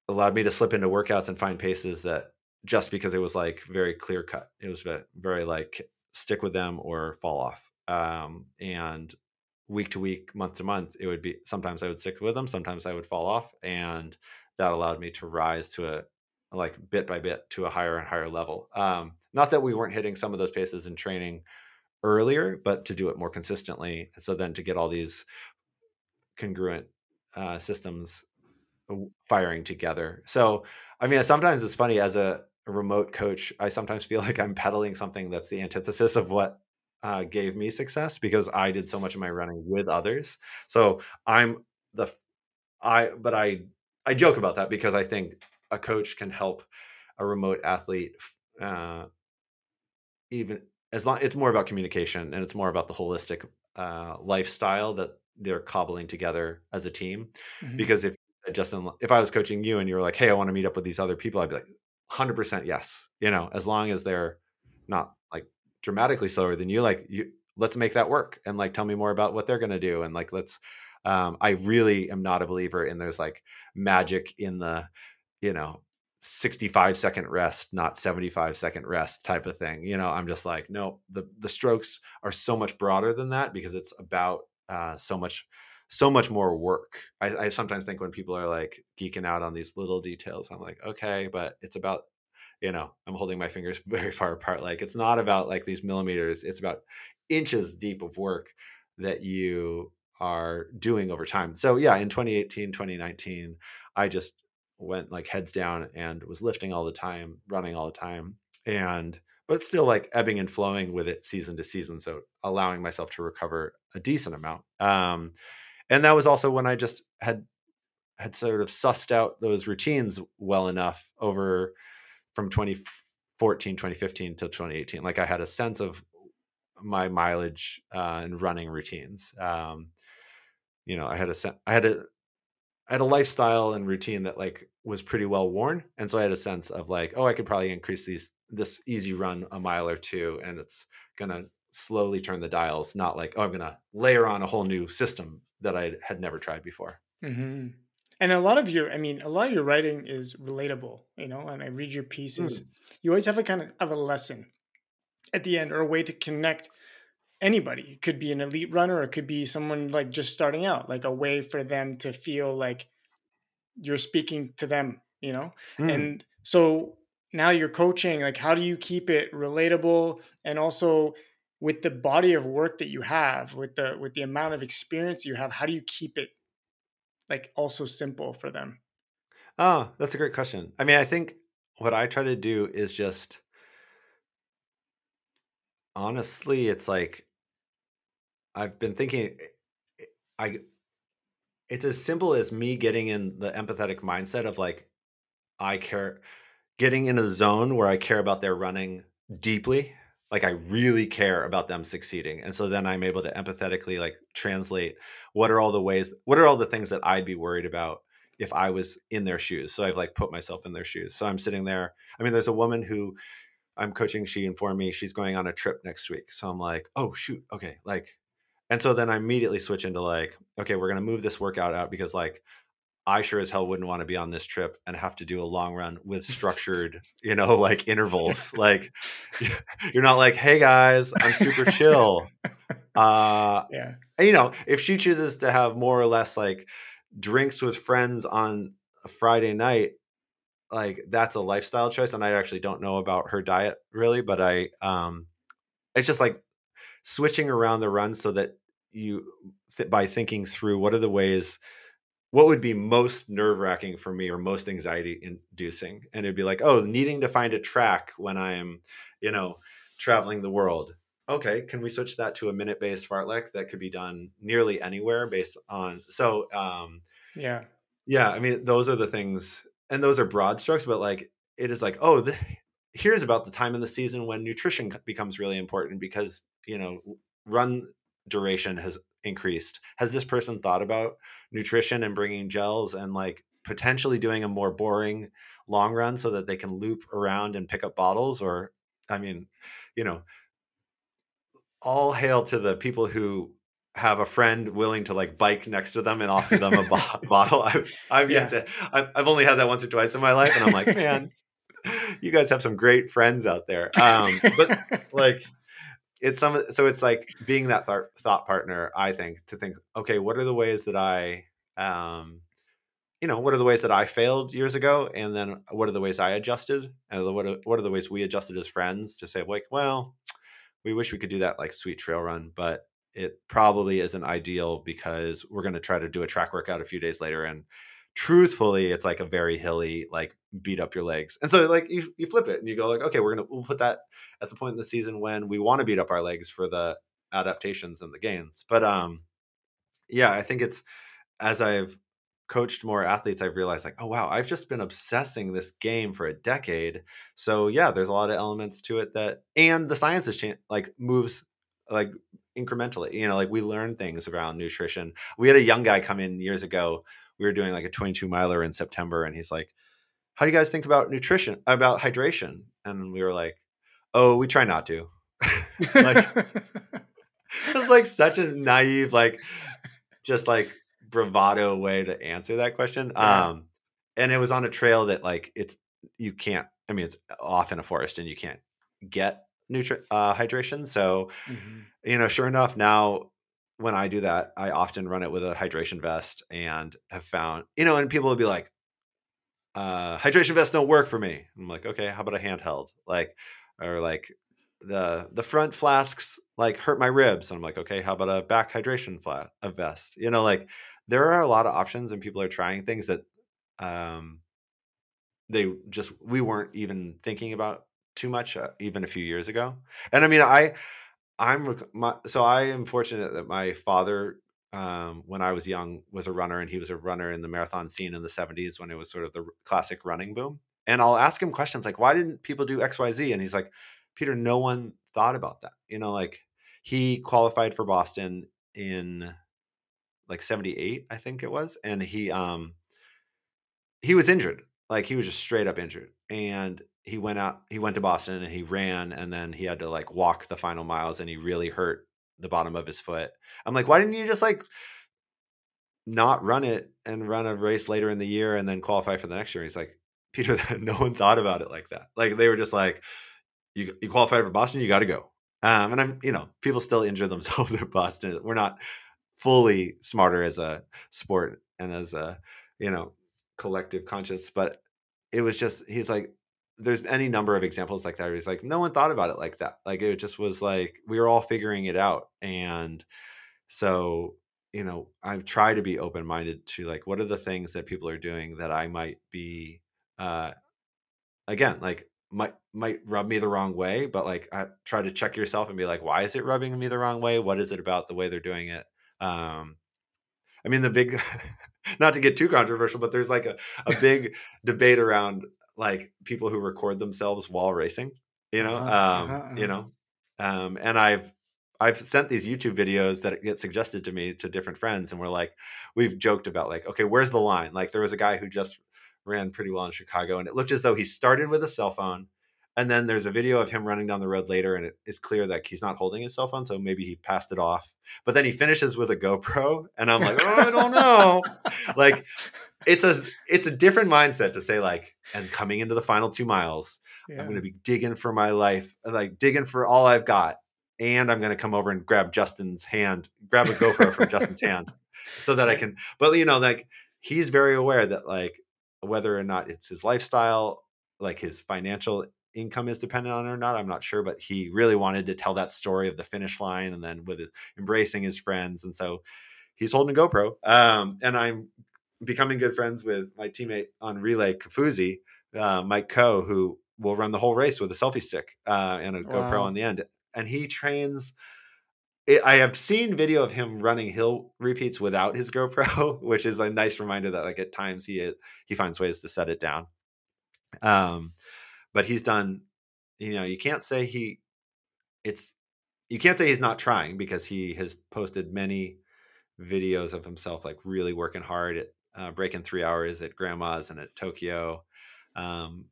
allowed me to slip into workouts and find paces that just because it was like very clear cut, it was very like stick with them or fall off. Um, and week to week, month to month, it would be sometimes I would stick with them, sometimes I would fall off. And that allowed me to rise to a like bit by bit to a higher and higher level. Um, not that we weren't hitting some of those paces in training earlier, but to do it more consistently. So then to get all these congruent uh, systems firing together. So I mean, sometimes it's funny as a remote coach, I sometimes feel [laughs] like I'm peddling something that's the antithesis of what uh, gave me success because I did so much of my running with others. So I'm the I, but I I joke about that because I think a coach can help a remote athlete uh, even as long it's more about communication and it's more about the holistic uh, lifestyle that they're cobbling together as a team. Mm-hmm. Because if Justin, if I was coaching you and you were like, "Hey, I want to meet up with these other people," I'd be like, "100% yes." You know, as long as they're not like dramatically slower than you, like you, let's make that work and like tell me more about what they're going to do and like let's. Um, I really am not a believer in there's like magic in the, you know, 65 second rest, not 75 second rest type of thing. You know, I'm just like, no, the the strokes are so much broader than that because it's about uh, so much so much more work. I, I sometimes think when people are like geeking out on these little details, I'm like, okay, but it's about you know, I'm holding my fingers [laughs] very far apart. Like it's not about like these millimeters, it's about inches deep of work that you are doing over time. So yeah, in 2018, 2019, I just went like heads down and was lifting all the time, running all the time, and but still like ebbing and flowing with it season to season. So allowing myself to recover a decent amount. Um, and that was also when I just had had sort of sussed out those routines well enough over from 2014, 2015 to 2018. Like I had a sense of my mileage uh, and running routines. Um, you know, I had a I had a I had a lifestyle and routine that like was pretty well worn, and so I had a sense of like, oh, I could probably increase these this easy run a mile or two, and it's gonna slowly turn the dials. Not like, oh, I'm gonna layer on a whole new system that I had never tried before. Mm-hmm. And a lot of your, I mean, a lot of your writing is relatable, you know. And I read your pieces, mm. you always have a kind of, of a lesson at the end or a way to connect anybody. It could be an elite runner, or it could be someone like just starting out, like a way for them to feel like you're speaking to them, you know? Mm. And so now you're coaching, like how do you keep it relatable and also with the body of work that you have, with the with the amount of experience you have, how do you keep it like also simple for them? Oh, that's a great question. I mean, I think what I try to do is just honestly, it's like I've been thinking eh, I it's as simple as me getting in the empathetic mindset of like I care getting in a zone where I care about their running deeply. Like I really care about them succeeding. And so then I'm able to empathetically like translate what are all the ways what are all the things that I'd be worried about if I was in their shoes. So I've like put myself in their shoes. So I'm sitting there. I mean, there's a woman who I'm coaching, she informed me she's going on a trip next week. So I'm like, oh shoot, okay, like and so then I immediately switch into like, okay, we're going to move this workout out because like I sure as hell wouldn't want to be on this trip and have to do a long run with structured, [laughs] you know, like intervals. like [laughs] you're not like, hey guys, I'm super chill. Uh [laughs] yeah. And, you know, if she chooses to have more or less like drinks with friends on a Friday night, like that's a lifestyle choice. And I actually don't know about her diet really, but I um it's just like switching around the run so that you th- by thinking through what are the ways what would be most nerve wracking for me or most anxiety inducing and it'd be like oh needing to find a track when i'm you know traveling the world. Okay can we switch that to a minute based fartlek that could be done nearly anywhere based on so um yeah. yeah i mean those are the things and those are broad strokes but like it is like oh the, here's about the time in the season when nutrition becomes really important because you know run duration has increased has this person thought about nutrition and bringing gels and like potentially doing a more boring long run so that they can loop around and pick up bottles or i mean you know all hail to the people who have a friend willing to like bike next to them and offer them a bo- [laughs] bottle. I've, I've yeah. yet to, I've, I've only had that once or twice in my life. And I'm like, man, you guys have some great friends out there. Um, but [laughs] like, it's some so it's like being that th- thought partner i think to think okay what are the ways that i um you know what are the ways that i failed years ago and then what are the ways i adjusted? And what are, what are the ways we adjusted as friends to say like well we wish we could do that like sweet trail run but it probably isn't ideal because we're going to try to do a track workout a few days later and truthfully it's like a very hilly like beat up your legs and so like you, you flip it and you go like okay we're gonna we'll put that at the point in the season when we want to beat up our legs for the adaptations and the gains but um yeah i think it's as i've coached more athletes i've realized like oh wow i've just been obsessing this game for a decade so yeah there's a lot of elements to it that and the science has changed like moves like incrementally you know like we learn things around nutrition. We had a young guy come in years ago we were doing like a 22 miler in september and he's like how do you guys think about nutrition about hydration and we were like oh we try not to [laughs] like it's like such a naive like just like bravado way to answer that question Yeah. um and it was on a trail that like it's you can't i mean it's off in a forest and you can't get nutri- uh, hydration so Mhm. you know, sure enough, now when I do that, I often run it with a hydration vest and have found, you know, and people will be like, uh, hydration vests don't work for me. I'm like, okay, how about a handheld? Like, or like the the front flasks like hurt my ribs. And I'm like, okay, how about a back hydration flat a vest? You know, like there are a lot of options and people are trying things that um they just we weren't even thinking about too much uh, even a few years ago. And I mean, I I'm my, so I am fortunate that my father, um, when I was young, was a runner, and he was a runner in the marathon scene in the '70s when it was sort of the classic running boom. And I'll ask him questions like, "Why didn't people do X, Y, Z?" And he's like, "Peter, no one thought about that. You know, like he qualified for Boston in like '78, I think it was, and he um he was injured. Like he was just straight up injured. And he went out, he went to Boston and he ran and then he had to like walk the final miles and he really hurt the bottom of his foot. I'm like, why didn't you just like not run it and run a race later in the year and then qualify for the next year? And He's like, Peter, [laughs] no one thought about it like that. Like they were just like, you you qualify for Boston, you got to go. Um, and I'm, you know, people still injure themselves [laughs] at Boston. We're not fully smarter as a sport and as a, you know, collective conscience, but it was just he's like, there's any number of examples like that. He's like, no one thought about it like that. Like it just was like we were all figuring it out, and so you know, I've tried to be open minded to like what are the things that people are doing that I might be uh again like might might rub me the wrong way but like i try to check yourself and be like why is it rubbing me the wrong way what is it about the way they're doing it um i mean the big [laughs] not to get too controversial but there's like a, a big [laughs] debate around like people who record themselves while racing you know Uh-huh, um uh-huh, you uh-huh. know um and i've i've sent these youtube videos that get suggested to me to different friends and we're like we've joked about like okay where's the line like there was a guy who just ran pretty well in chicago and it looked as though he started with a cell phone and then there's a video of him running down the road later and it is clear that he's not holding his cell phone so maybe he passed it off. But then he finishes with a gopro and i'm like oh i don't know. [laughs] Like it's a it's a different mindset to say like and coming into the final two miles. Yeah. i'm going to be digging for my life like digging for all i've got and i'm going to come over and grab justin's hand grab a gopro from justin's [laughs] hand so that i can but you know like he's very aware that like whether or not it's his lifestyle like his financial income is dependent on it or not i'm not sure but he really wanted to tell that story of the finish line and then with it, embracing his friends and so he's holding a gopro um, and i'm becoming good friends with my teammate on relay Kofuzi uh, Mike Ko who will run the whole race with a selfie stick uh, and a gopro Wow. on the end and he trains I have seen video of him running hill repeats without his GoPro, [laughs] which is a nice reminder that like at times he he finds ways to set it down. Um, but he's done, you know, you can't say he it's you can't say he's not trying because he has posted many videos of himself like really working hard at uh, breaking three hours at grandma's and at Tokyo. Um,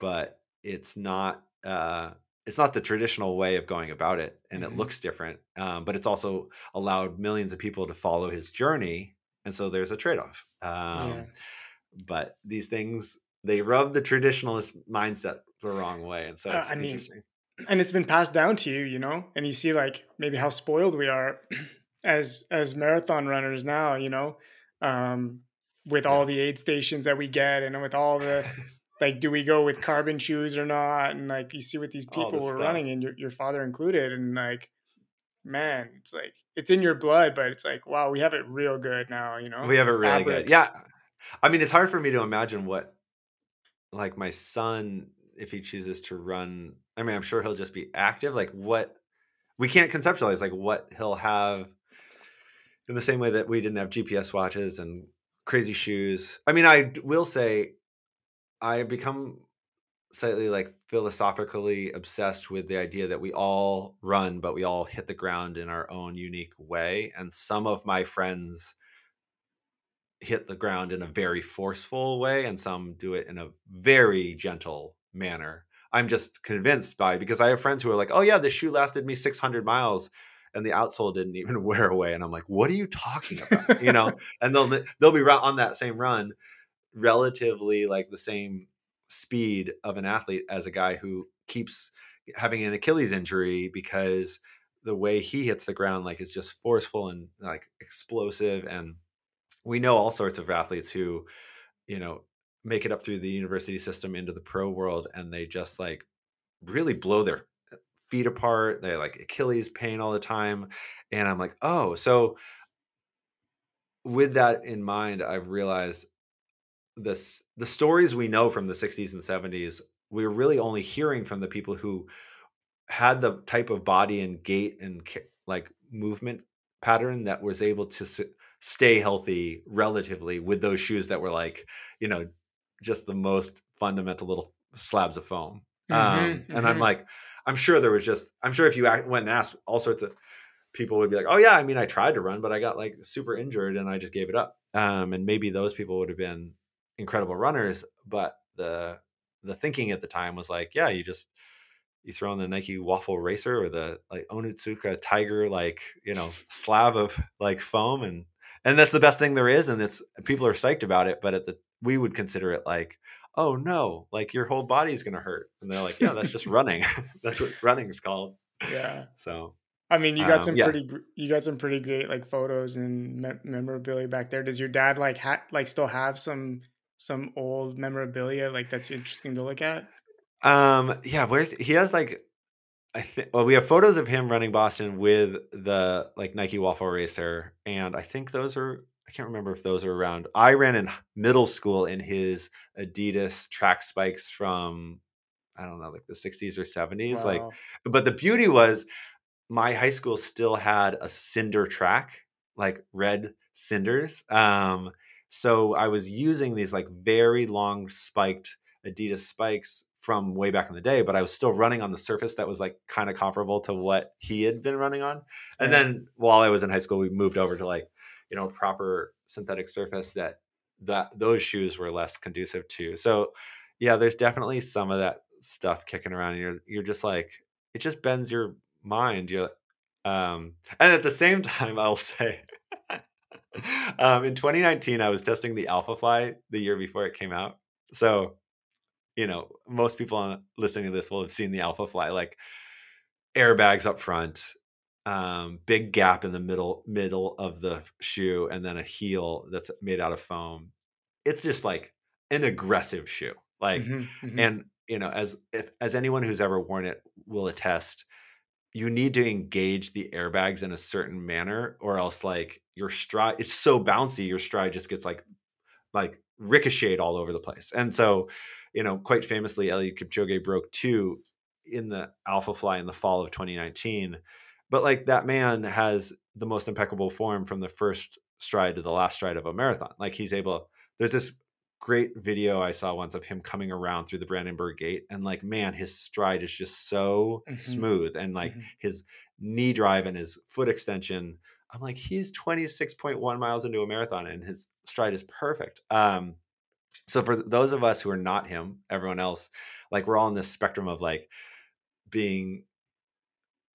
but it's not uh it's not the traditional way of going about it and Mhm. it looks different um, but it's also allowed millions of people to follow his journey and so there's a trade-off um, Yeah. but these things they rub the traditionalist mindset the wrong way and so Uh, it's I mean, and it's been passed down to you you know and you see like maybe how spoiled we are [clears throat] as as marathon runners now you know um with all the aid stations that we get and with all the [laughs] like do we go with carbon shoes or not? And like you see what these people were stuff. running and your, your father included and like man it's like it's in your blood but it's like wow we have it real good now you know we have it really good. Yeah. I mean, it's hard for me to imagine what, like, my son, if he chooses to run. I mean, I'm sure he'll just be active. Like, what we can't conceptualize, like, what he'll have in the same way that we didn't have GPS watches and crazy shoes. I mean, I will say, I become slightly like philosophically obsessed with the idea that we all run, but we all hit the ground in our own unique way. And some of my friends hit the ground in a very forceful way, and some do it in a very gentle manner. I'm just convinced by because I have friends who are like, "Oh yeah, this shoe lasted me 600 miles." And the outsole didn't [laughs] even wear away, and I'm like, "What are you talking about?" you know. [laughs] And they'll they'll be on that same run, relatively like the same speed of an athlete as a guy who keeps having an Achilles injury because the way he hits the ground like is just forceful and like explosive and we know all sorts of athletes who you know make it up through the university system into the pro world and they just like really blow their eh, feet apart they like achilles pain all the time and i'm like oh so with that in mind i've realized this the stories we know from the 60s and 70s we're really only hearing from the people who had the type of body and gait and like movement pattern that was able to stay healthy relatively with those shoes that were like you know just the most fundamental little slabs of foam mm-hmm, um, and mm-hmm. i'm like i'm sure there was just i'm sure if you went and asked all sorts of people would be like oh yeah i mean i tried to run but i got like super injured and i just gave it up um, and maybe those people would have been incredible runners, but the the thinking at the time was like, yeah, you just you throw in the Nike Waffle Racer or the like Onitsuka Tiger like you know slab of like foam and and that's the best thing there is and it's people are psyched about it but at the we would consider it like oh no like your whole body's gonna hurt and they're like yeah that's just [laughs] running [laughs] that's what running is called yeah so I mean, you got um, some yeah. pretty you got some pretty great like photos and me- memorabilia back there. Does your dad like ha- like still have some some old memorabilia like that's interesting to look at? Um, yeah, where's he has like I think well, we have photos of him running Boston with the like Nike Waffle Racer, and I think those are I can't remember if those are around. I ran in middle school in his Adidas track spikes from I don't know, like the 60s or 70s. Wow. Like, but the beauty was my high school still had a cinder track, like red cinders. Um, so I was using these like very long spiked Adidas spikes from way back in the day, but I was still running on the surface that was like kind of comparable to what he had been running on. And yeah. then while I was in high school, we moved over to like, you know, proper synthetic surface that that those shoes were less conducive to. So yeah, there's definitely some of that stuff kicking around. You're you're just like it just bends your mind. You um and at the same [laughs] time I'll say um, in 2019, I was testing the Alpha Fly the year before it came out. So, you know, most people listening to this will have seen the Alpha Fly, like airbags up front, um, big gap in the middle middle of the shoe, and then a heel that's made out of foam. It's just like an aggressive shoe, like, mm-hmm, mm-hmm. and you know, as if as anyone who's ever worn it will attest, you need to engage the airbags in a certain manner or else like your stride it's so bouncy your stride just gets like like ricocheted all over the place and so you know quite famously Eliud Kipchoge broke two in the alpha fly in the fall of 2019 but like that man has the most impeccable form from the first stride to the last stride of a marathon like he's able there's this great video I saw once of him coming around through the Brandenburg Gate, and like, man, his stride is just so mm-hmm. smooth, and like mm-hmm. his knee drive and his foot extension. I'm like, he's 26.1 miles into a marathon, and his stride is perfect. Um, so for those of us who are not him, everyone else, like we're all in this spectrum of like being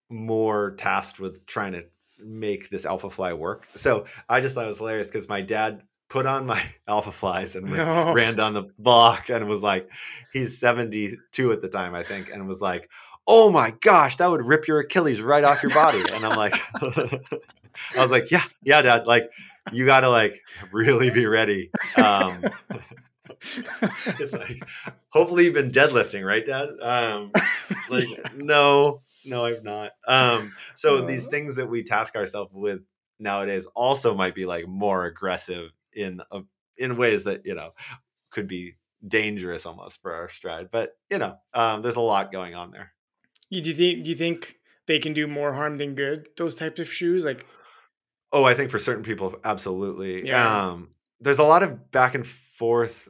more tasked with trying to make this alpha fly work. So I just thought it was hilarious because my dad put on my [laughs] alpha flies and no. ran down the block and was like he's 72 at the time i think and was like oh my gosh that would rip your achilles right off your body and i'm like [laughs] i was like yeah yeah dad like you gotta like really be ready um [laughs] [laughs] it's like hopefully you've been deadlifting right dad um [laughs] like no no i've not um so these things that we task ourselves with nowadays also might be like more aggressive in a, in ways that you know could be dangerous almost for our stride. But you know, um, there's a lot going on there. You, do you think? Do you think they can do more harm than good? Those types of shoes, like Oh, I think for certain people, absolutely. yeah, Um, there's a lot of back and forth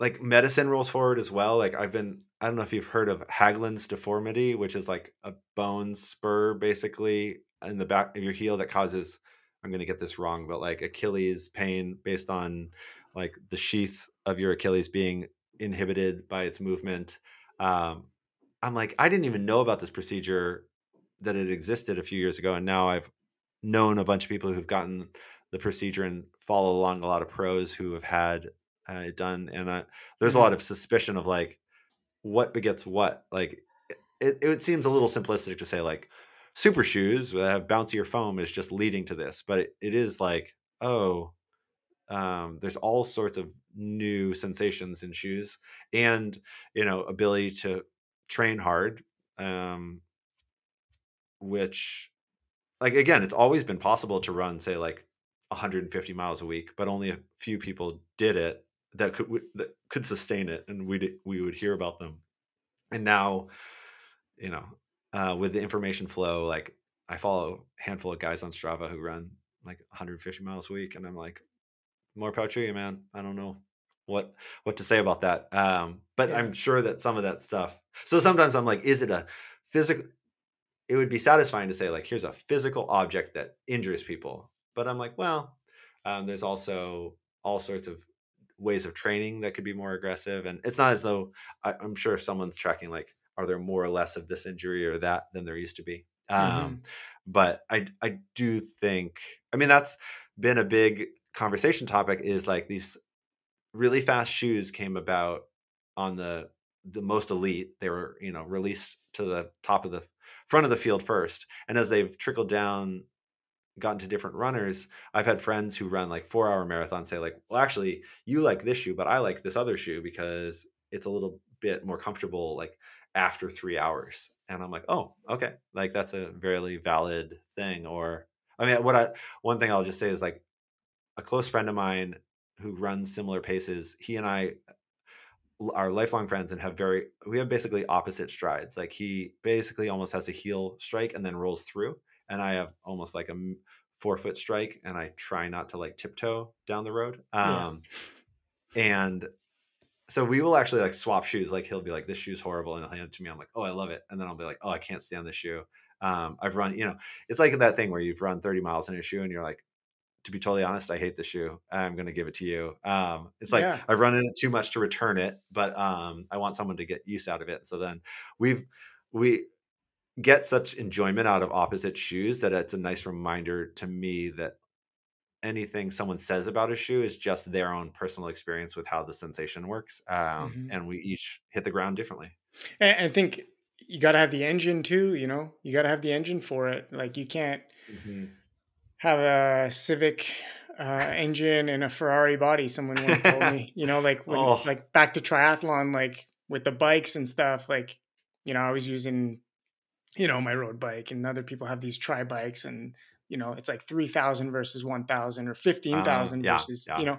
like medicine rolls forward as well. Like I've been, I don't know if you've heard of Haglund's deformity, which is like a bone spur basically in the back of your heel that causes, I'm going to get this wrong, but like Achilles pain based on like the sheath of your Achilles being inhibited by its movement. Um, I'm like, I didn't even know about this procedure that it existed a few years ago. And now I've known a bunch of people who've gotten the procedure and follow along a lot of pros who have had uh, done, and uh, there's a lot of suspicion of like what begets what. Like it, it seems a little simplistic to say like super shoes that have bouncier foam is just leading to this, but it, it is like oh, um, there's all sorts of new sensations in shoes, and you know ability to train hard, um, which like again, it's always been possible to run say like 150 miles a week, but only a few people did it that could that could sustain it, and we we would hear about them. And now, you know, uh, with the information flow, like I follow a handful of guys on Strava who run like 150 miles a week, and I'm like, more power to you, man. I don't know what what to say about that. Um, but yeah, I'm sure that some of that stuff. So sometimes I'm like, is it a physical? It would be satisfying to say like, here's a physical object that injures people. But I'm like, well, um, there's also all sorts of ways of training that could be more aggressive. And it's not as though I, I'm sure someone's tracking like, are there more or less of this injury or that than there used to be? Um, hmm but I I do think I mean that's been a big conversation topic is like these really fast shoes came about on the the most elite. They were, you know, released to the top of the front of the field first. And as they've trickled down, gotten to different runners, I've had friends who run like four hour marathons say, like, well, actually, you like this shoe, but I like this other shoe because it's a little bit more comfortable like after three hours. And I'm like, oh, okay. Like that's a very valid thing. Or I mean, what I one thing I'll just say is like a close friend of mine who runs similar paces, he and I are lifelong friends and have very we have basically opposite strides. Like he basically almost has a heel strike and then rolls through, and I have almost like a forefoot strike, and I try not to like tiptoe down the road. yeah, Um, and so we will actually like swap shoes. Like he'll be like, "This shoe's horrible," and he'll hand it to me. I'm like, "Oh, I love it," and then I'll be like, "Oh, I can't stand this shoe." Um, I've run, you know, it's like that thing where you've run 30 miles in a shoe, and you're like, to be totally honest, I hate the shoe. I'm going to give it to you. Um, it's like yeah. I've run in it too much to return it, but um, I want someone to get use out of it. So then we've we get such enjoyment out of opposite shoes that it's a nice reminder to me that anything someone says about a shoe is just their own personal experience with how the sensation works, um, hmm and we each hit the ground differently. And I think you got to have the engine too. You know, you got to have the engine for it. Like you can't hmm have a Civic uh, engine and a Ferrari body. Someone once told me, you know, like when [laughs] oh, like back to triathlon, like with the bikes and stuff. Like, you know, I was using, you know, my road bike, and other people have these tri bikes, and you know, it's like three thousand versus one thousand or 15000 uh, yeah, versus, yeah. you know,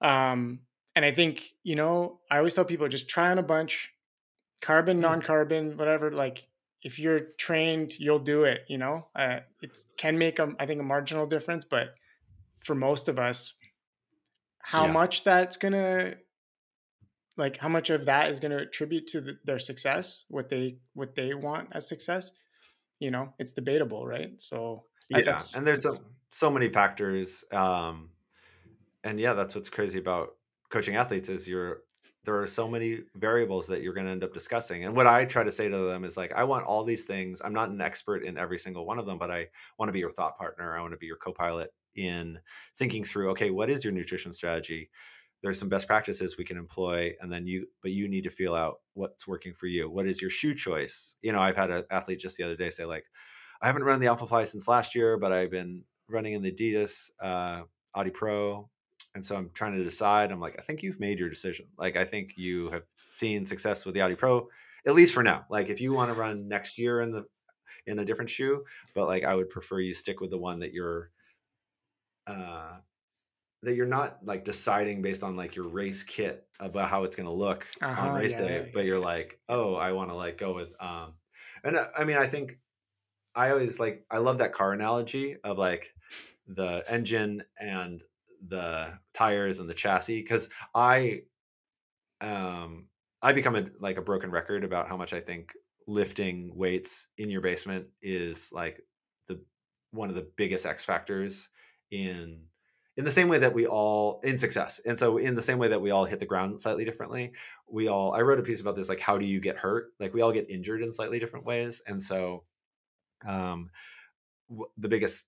um, and I think you know, I always tell people just try on a bunch, carbon, Mm, non-carbon, whatever. Like if you're trained, you'll do it. You know, uh, it can make a, I think, a marginal difference, but for most of us, how yeah. much that's gonna like how much of that is going to attribute to the, their success what they what they want as success you know it's debatable right so Yeah, and there's so many factors, um, and yeah, that's what's crazy about coaching athletes is you're there are so many variables that you're going to end up discussing. And what I try to say to them is like, I want all these things. I'm not an expert in every single one of them, but I want to be your thought partner. I want to be your co-pilot in thinking through, okay, what is your nutrition strategy? There's some best practices we can employ, and then you, but you need to feel out what's working for you. What is your shoe choice? You know, I've had an athlete just the other day say like, I haven't run the Alpha Fly since last year, but I've been running in the Adidas uh, Adios Pro, and so I'm trying to decide. I'm like, I think you've made your decision. Like, I think you have seen success with the Adios Pro, at least for now. Like, if you want to run next year in the in a different shoe, but like, I would prefer you stick with the one that you're uh, that you're not like deciding based on like your race kit about how it's going to look Uh-huh, on race yeah, day yeah, but you're like oh i want to like go with um and uh, i mean i think i always like i love that car analogy of like the engine and the tires and the chassis because i um i become a like a broken record about how much i think lifting weights in your basement is like the one of the biggest x factors in in the same way that we all in success and so in the same way that we all hit the ground slightly differently we all i wrote a piece about this like how do you get hurt? Like we all get injured in slightly different ways and so um w- the biggest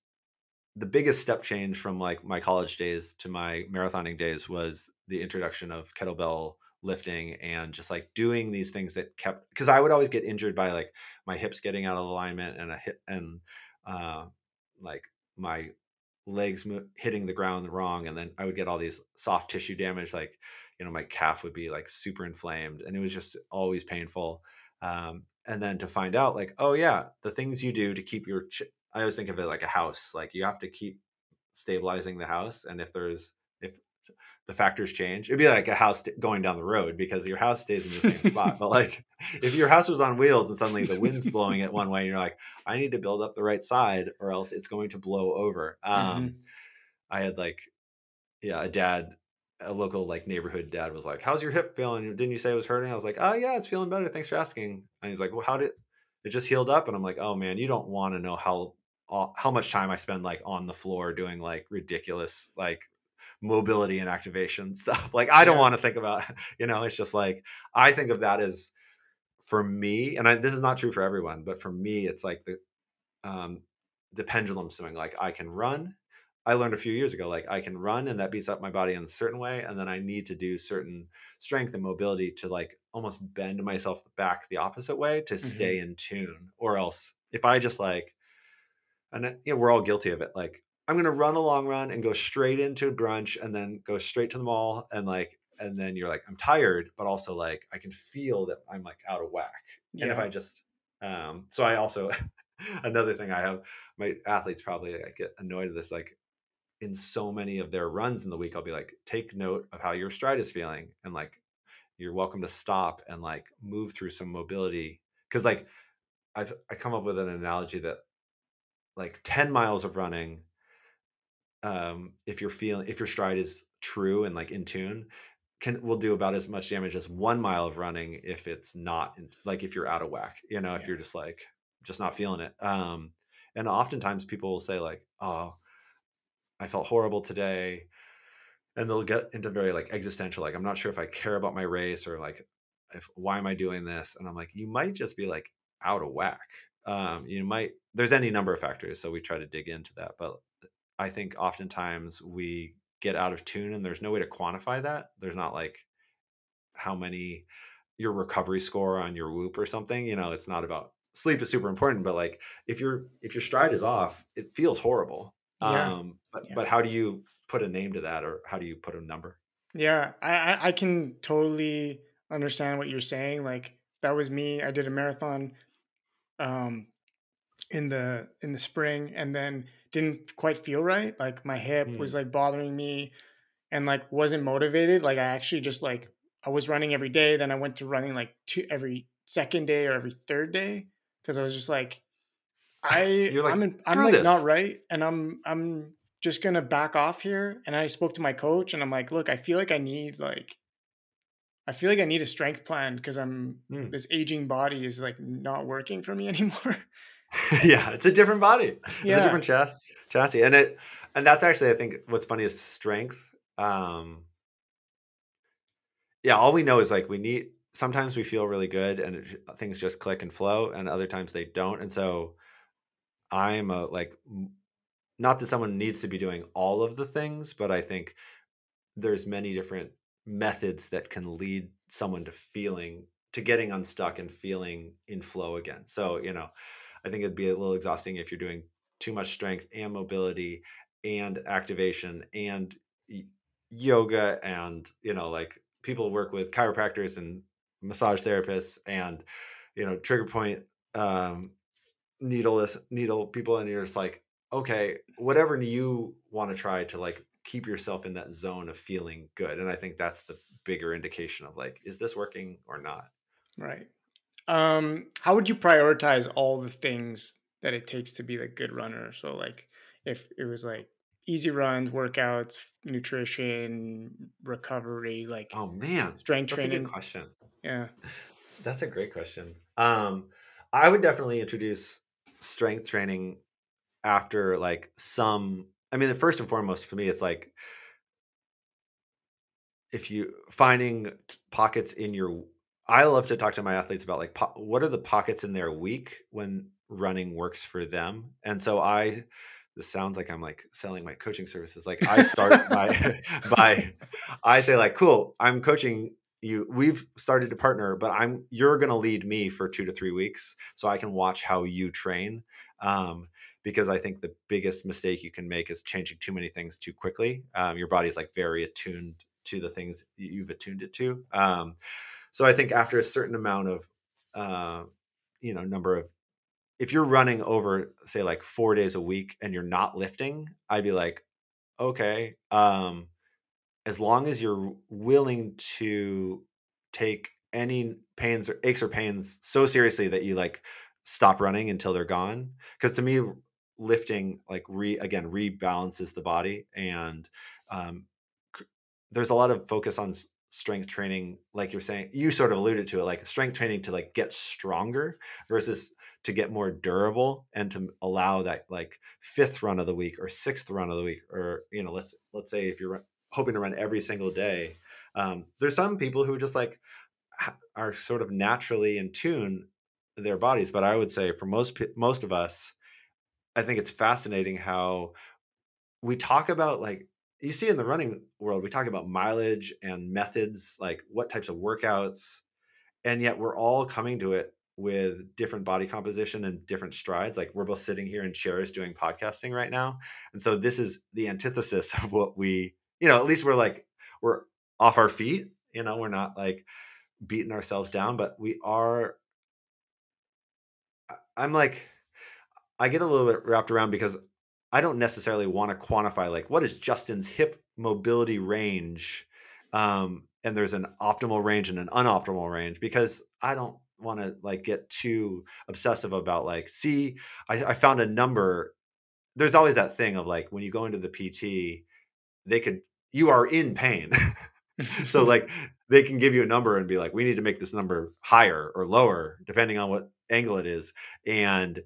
the biggest step change from like my college days to my marathoning days was the introduction of kettlebell lifting and just like doing these things that kept because I would always get injured by like my hips getting out of alignment and a hip and uh like my legs mo- hitting the ground wrong and then I would get all these soft tissue damage like you know my calf would be like super inflamed and it was just always painful um and then to find out like oh yeah the things you do to keep your ch- I always think of it like a house. Like you have to keep stabilizing the house, and if there's the factors change, it'd be like a house going down the road because your house stays in the same spot. But [laughs] like if your house was on wheels and suddenly the wind's blowing it one way, and you're like, I need to build up the right side, or else it's going to blow over. Um, Mhm. I had like, yeah, a dad, a local like neighborhood dad was like, "How's your hip feeling? Didn't you say it was hurting?" I was like, "Oh yeah, it's feeling better. Thanks for asking." And he's like, "Well, how did it just healed up?" And I'm like, "Oh man, you don't want to know how all, how much time I spend like on the floor doing like ridiculous like mobility and activation stuff. [laughs] Like I don't Yeah. want to think about, [laughs] you know, it's just like I think of that as for me, and I, this is not true for everyone, but for me, it's like the um, the pendulum swing. Like I can run. I learned a few years ago, like I can run, and that beats up my body in a certain way, and then I need to do certain strength and mobility to like almost bend myself back the opposite way to stay in tune, or else if I just like and you know, we're all guilty of it. Like, I'm gonna run a long run and go straight into brunch and then go straight to the mall and like and then you're like, I'm tired, but also like I can feel that I'm like out of whack. And if I just um so I also [laughs] another thing I have my athletes probably get annoyed at this, like in so many of their runs in the week, I'll be like, take note of how your stride is feeling and like you're welcome to stop and like move through some mobility. Cause like I've I come up with an analogy that like 10 miles of running um if you're feeling if your stride is true and like in tune can will do about as much damage as one mile of running if it's not in, like if you're out of whack you know if you're just like just not feeling it um and oftentimes people will say like oh i felt horrible today and they'll get into very like existential like i'm not sure if i care about my race or like if why am i doing this? and i'm like you might just be like out of whack um you might there's any number of factors so we try to dig into that but i think oftentimes we get out of tune and there's no way to quantify that there's not like how many your recovery score on your whoop or something you know it's not about sleep is super important but like if your if your stride is off it feels horrible Yeah. um but Yeah. but how do you put a name to that or how do you put a number Yeah, I, I I can totally understand what you're saying. Like that was me. I did a marathon um in the in the spring and then didn't quite feel right. Like my hip Mm. was like bothering me and like wasn't motivated. Like I actually just like I was running every day, then I went to running like two every second day or every third day because I was just like I You're like, I'm in, I'm like this." not right and I'm I'm just going to back off here and I spoke to my coach and I'm like, "Look, I feel like I need like I feel like I need a strength plan because I'm Mm. this aging body is like not working for me [laughs] anymore." [laughs] yeah, it's a different body. It's a Yeah. different chas- chassis, and it and that's actually I think what's funny is strength. Um, yeah, all we know is like we need. Sometimes we feel really good and it, things just click and flow, and other times they don't. And so I'm a like, not that someone needs to be doing all of the things, but I think there's many different methods that can lead someone to feeling to getting unstuck and feeling in flow again. So, you know, I think it'd be a little exhausting if you're doing too much strength and mobility and activation and yoga and, you know, like people work with chiropractors and massage therapists and, you know, trigger point um needleless needle people and you're just like, okay, whatever you want to try to like keep yourself in that zone of feeling good. And i think that's the bigger indication of like is this working or not? Right um how would you prioritize all the things that it takes to be a good runner? So like if it was like easy runs workouts nutrition recovery like oh man. strength that's training a good question. Yeah. That's a great question. Um i would definitely introduce strength training after like some I mean, the first and foremost for me, it's like if you finding pockets in your. I love to talk to my athletes about like po- what are the pockets in their week when running works for them, and so I. This sounds like I'm like selling my coaching services. Like I start by [laughs] [laughs] by I say like, cool, I'm coaching you. We've started to partner, but I'm you're gonna lead me for two to three weeks so I can watch how you train. Um, because I think the biggest mistake you can make is changing too many things too quickly. Um, your body's like very attuned to the things you've attuned it to. Um, so I think after a certain amount of, uh, you know, number of, if you're running over, say, like four days a week and you're not lifting, I'd be like, okay, um, as long as you're willing to take any pains or aches or pains so seriously that you like stop running until they're gone. Because to me, lifting like re again rebalances the body and um, there's a lot of focus on strength training like you're saying you sort of alluded to it like strength training to like get stronger versus to get more durable and to allow that like fifth run of the week or sixth run of the week or you know let's let's say if you're hoping to run every single day um, there's some people who just like are sort of naturally in tune their bodies but i would say for most most of us I think it's fascinating how we talk about like you see in the running world, we talk about mileage and methods, like what types of workouts, and yet we're all coming to it with different body composition and different strides. Like we're both sitting here in chairs doing podcasting right now. And so this is the antithesis [laughs] of what we, you know, at least we're like, we're off our feet, you know, we're not like beating ourselves down, but we are. I'm like, I get a little bit wrapped around because I don't necessarily want to quantify like what is Justin's hip mobility range, um, and there's an optimal range and an unoptimal range because I don't want to like get too obsessive about like see I, I found a number. There's always that thing of like when you go into the PT, they could you are in pain. [laughs] so [laughs] like they can give you a number and be like we need to make this number higher or lower depending on what angle it is and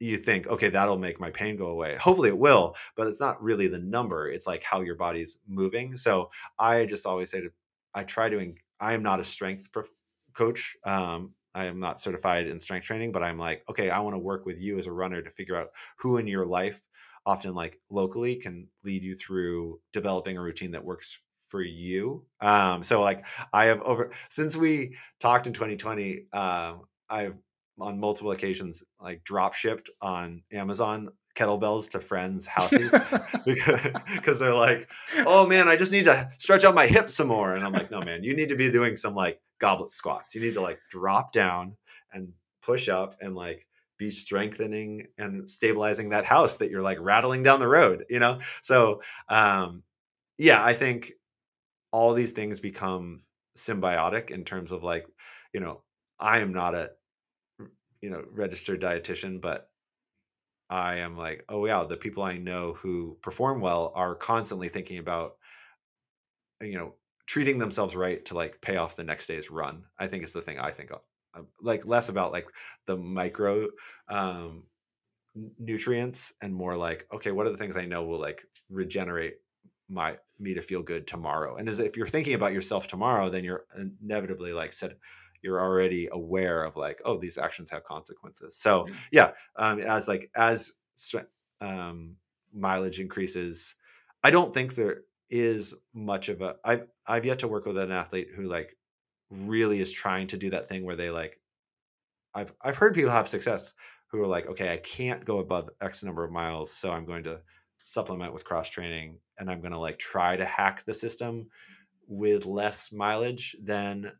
you think, okay, that'll make my pain go away. Hopefully it will, but it's not really the number. It's like how your body's moving. So I just always say to, I try to, I am not a strength coach. Um, I am not certified in strength training, but I'm like, okay, I want to work with you as a runner to figure out who in your life, often like locally, can lead you through developing a routine that works for you. Um, so like I have over since we talked in 2020, um, I've on multiple occasions like drop shipped on Amazon kettlebells to friends' houses [laughs] [laughs] because they're like, "Oh man, I just need to stretch out my hips some more." And I'm like, "No, man, you need to be doing some like goblet squats. You need to like drop down and push up and like be strengthening and stabilizing that house that you're like rattling down the road, you know?" So, um yeah, I think all these things become symbiotic in terms of like, you know, I am not a you know, registered dietitian, but I am like, oh yeah, the people I know who perform well are constantly thinking about, you know, treating themselves right to like pay off the next day's run. I think is the thing I think of. Like less about like the micro um, nutrients and more like, okay, what are the things I know will like regenerate my me to feel good tomorrow? And as if you're thinking about yourself tomorrow, then you're inevitably like said you're already aware of like oh these actions have consequences so mm-hmm. yeah um, as like as um, mileage increases i don't think there is much of a i've i've yet to work with an athlete who like really is trying to do that thing where they like i've i've heard people have success who are like okay i can't go above x number of miles so i'm going to supplement with cross training and i'm going to like try to hack the system with less mileage than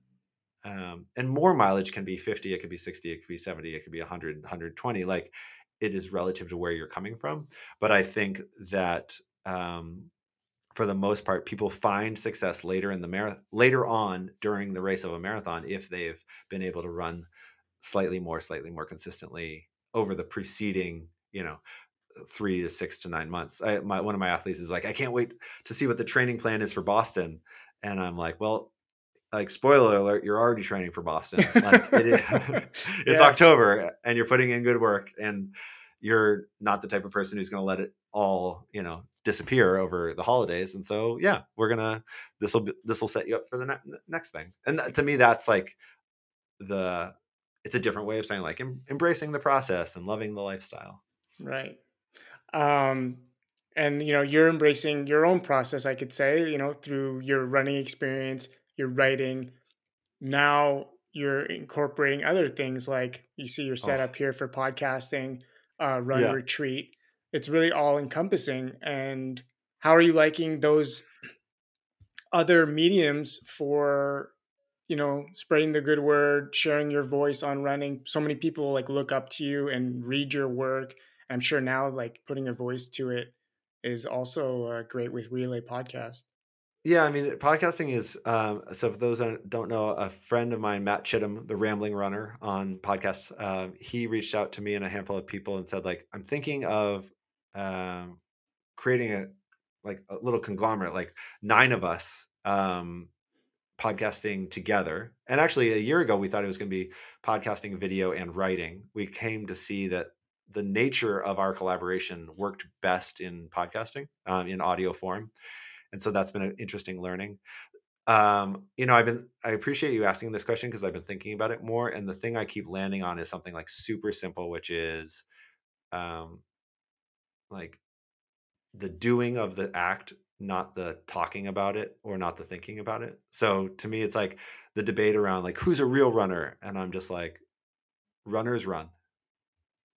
um, and more mileage can be 50 it could be 60 it could be 70 it could be 100 120 like it is relative to where you're coming from but i think that um, for the most part, people find success later in the marathon, later on during the race of a marathon if they've been able to run slightly more, slightly more consistently over the preceding, you know, three to six to nine months. I, my one of my athletes is like, I can't wait to see what the training plan is for Boston, and I'm like, well, like spoiler alert, you're already training for Boston. Like it is, [laughs] [laughs] it's yeah. October, and you're putting in good work, and you're not the type of person who's going to let it all, you know, disappear over the holidays. And so, yeah, we're gonna this will this will set you up for the ne- next thing. And to me, that's like the it's a different way of saying like em- embracing the process and loving the lifestyle. Right. Um, and you know, you're embracing your own process. I could say, you know, through your running experience, your writing. Now you're incorporating other things like you see your setup oh. here for podcasting, uh, run yeah. retreat it's really all encompassing and how are you liking those other mediums for you know spreading the good word sharing your voice on running so many people like look up to you and read your work i'm sure now like putting a voice to it is also uh, great with relay podcast yeah i mean podcasting is um, so for those that don't know a friend of mine matt chittum the rambling runner on podcast uh, he reached out to me and a handful of people and said like i'm thinking of um, creating a like a little conglomerate, like nine of us um, podcasting together. And actually, a year ago, we thought it was going to be podcasting, video, and writing. We came to see that the nature of our collaboration worked best in podcasting, um, in audio form. And so that's been an interesting learning. Um, you know, I've been, I appreciate you asking this question because I've been thinking about it more. And the thing I keep landing on is something like super simple, which is um, like the doing of the act not the talking about it or not the thinking about it so to me it's like the debate around like who's a real runner and i'm just like runners run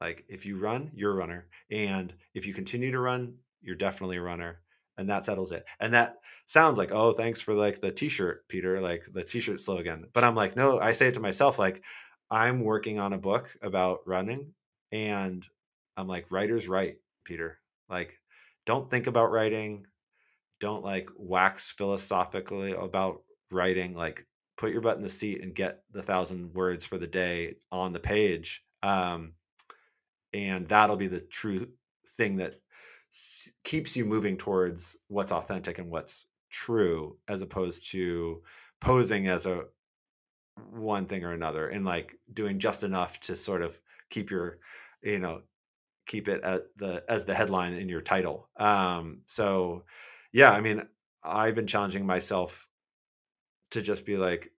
like if you run you're a runner and if you continue to run you're definitely a runner and that settles it and that sounds like oh thanks for like the t-shirt peter like the t-shirt slogan but i'm like no i say it to myself like i'm working on a book about running and i'm like writers write Peter. Like, don't think about writing. Don't like wax philosophically about writing. Like, put your butt in the seat and get the thousand words for the day on the page. Um, and that'll be the true thing that keeps you moving towards what's authentic and what's true, as opposed to posing as a one thing or another and like doing just enough to sort of keep your you know keep it at the as the headline in your title. Um, so yeah, I mean, I've been challenging myself to just be like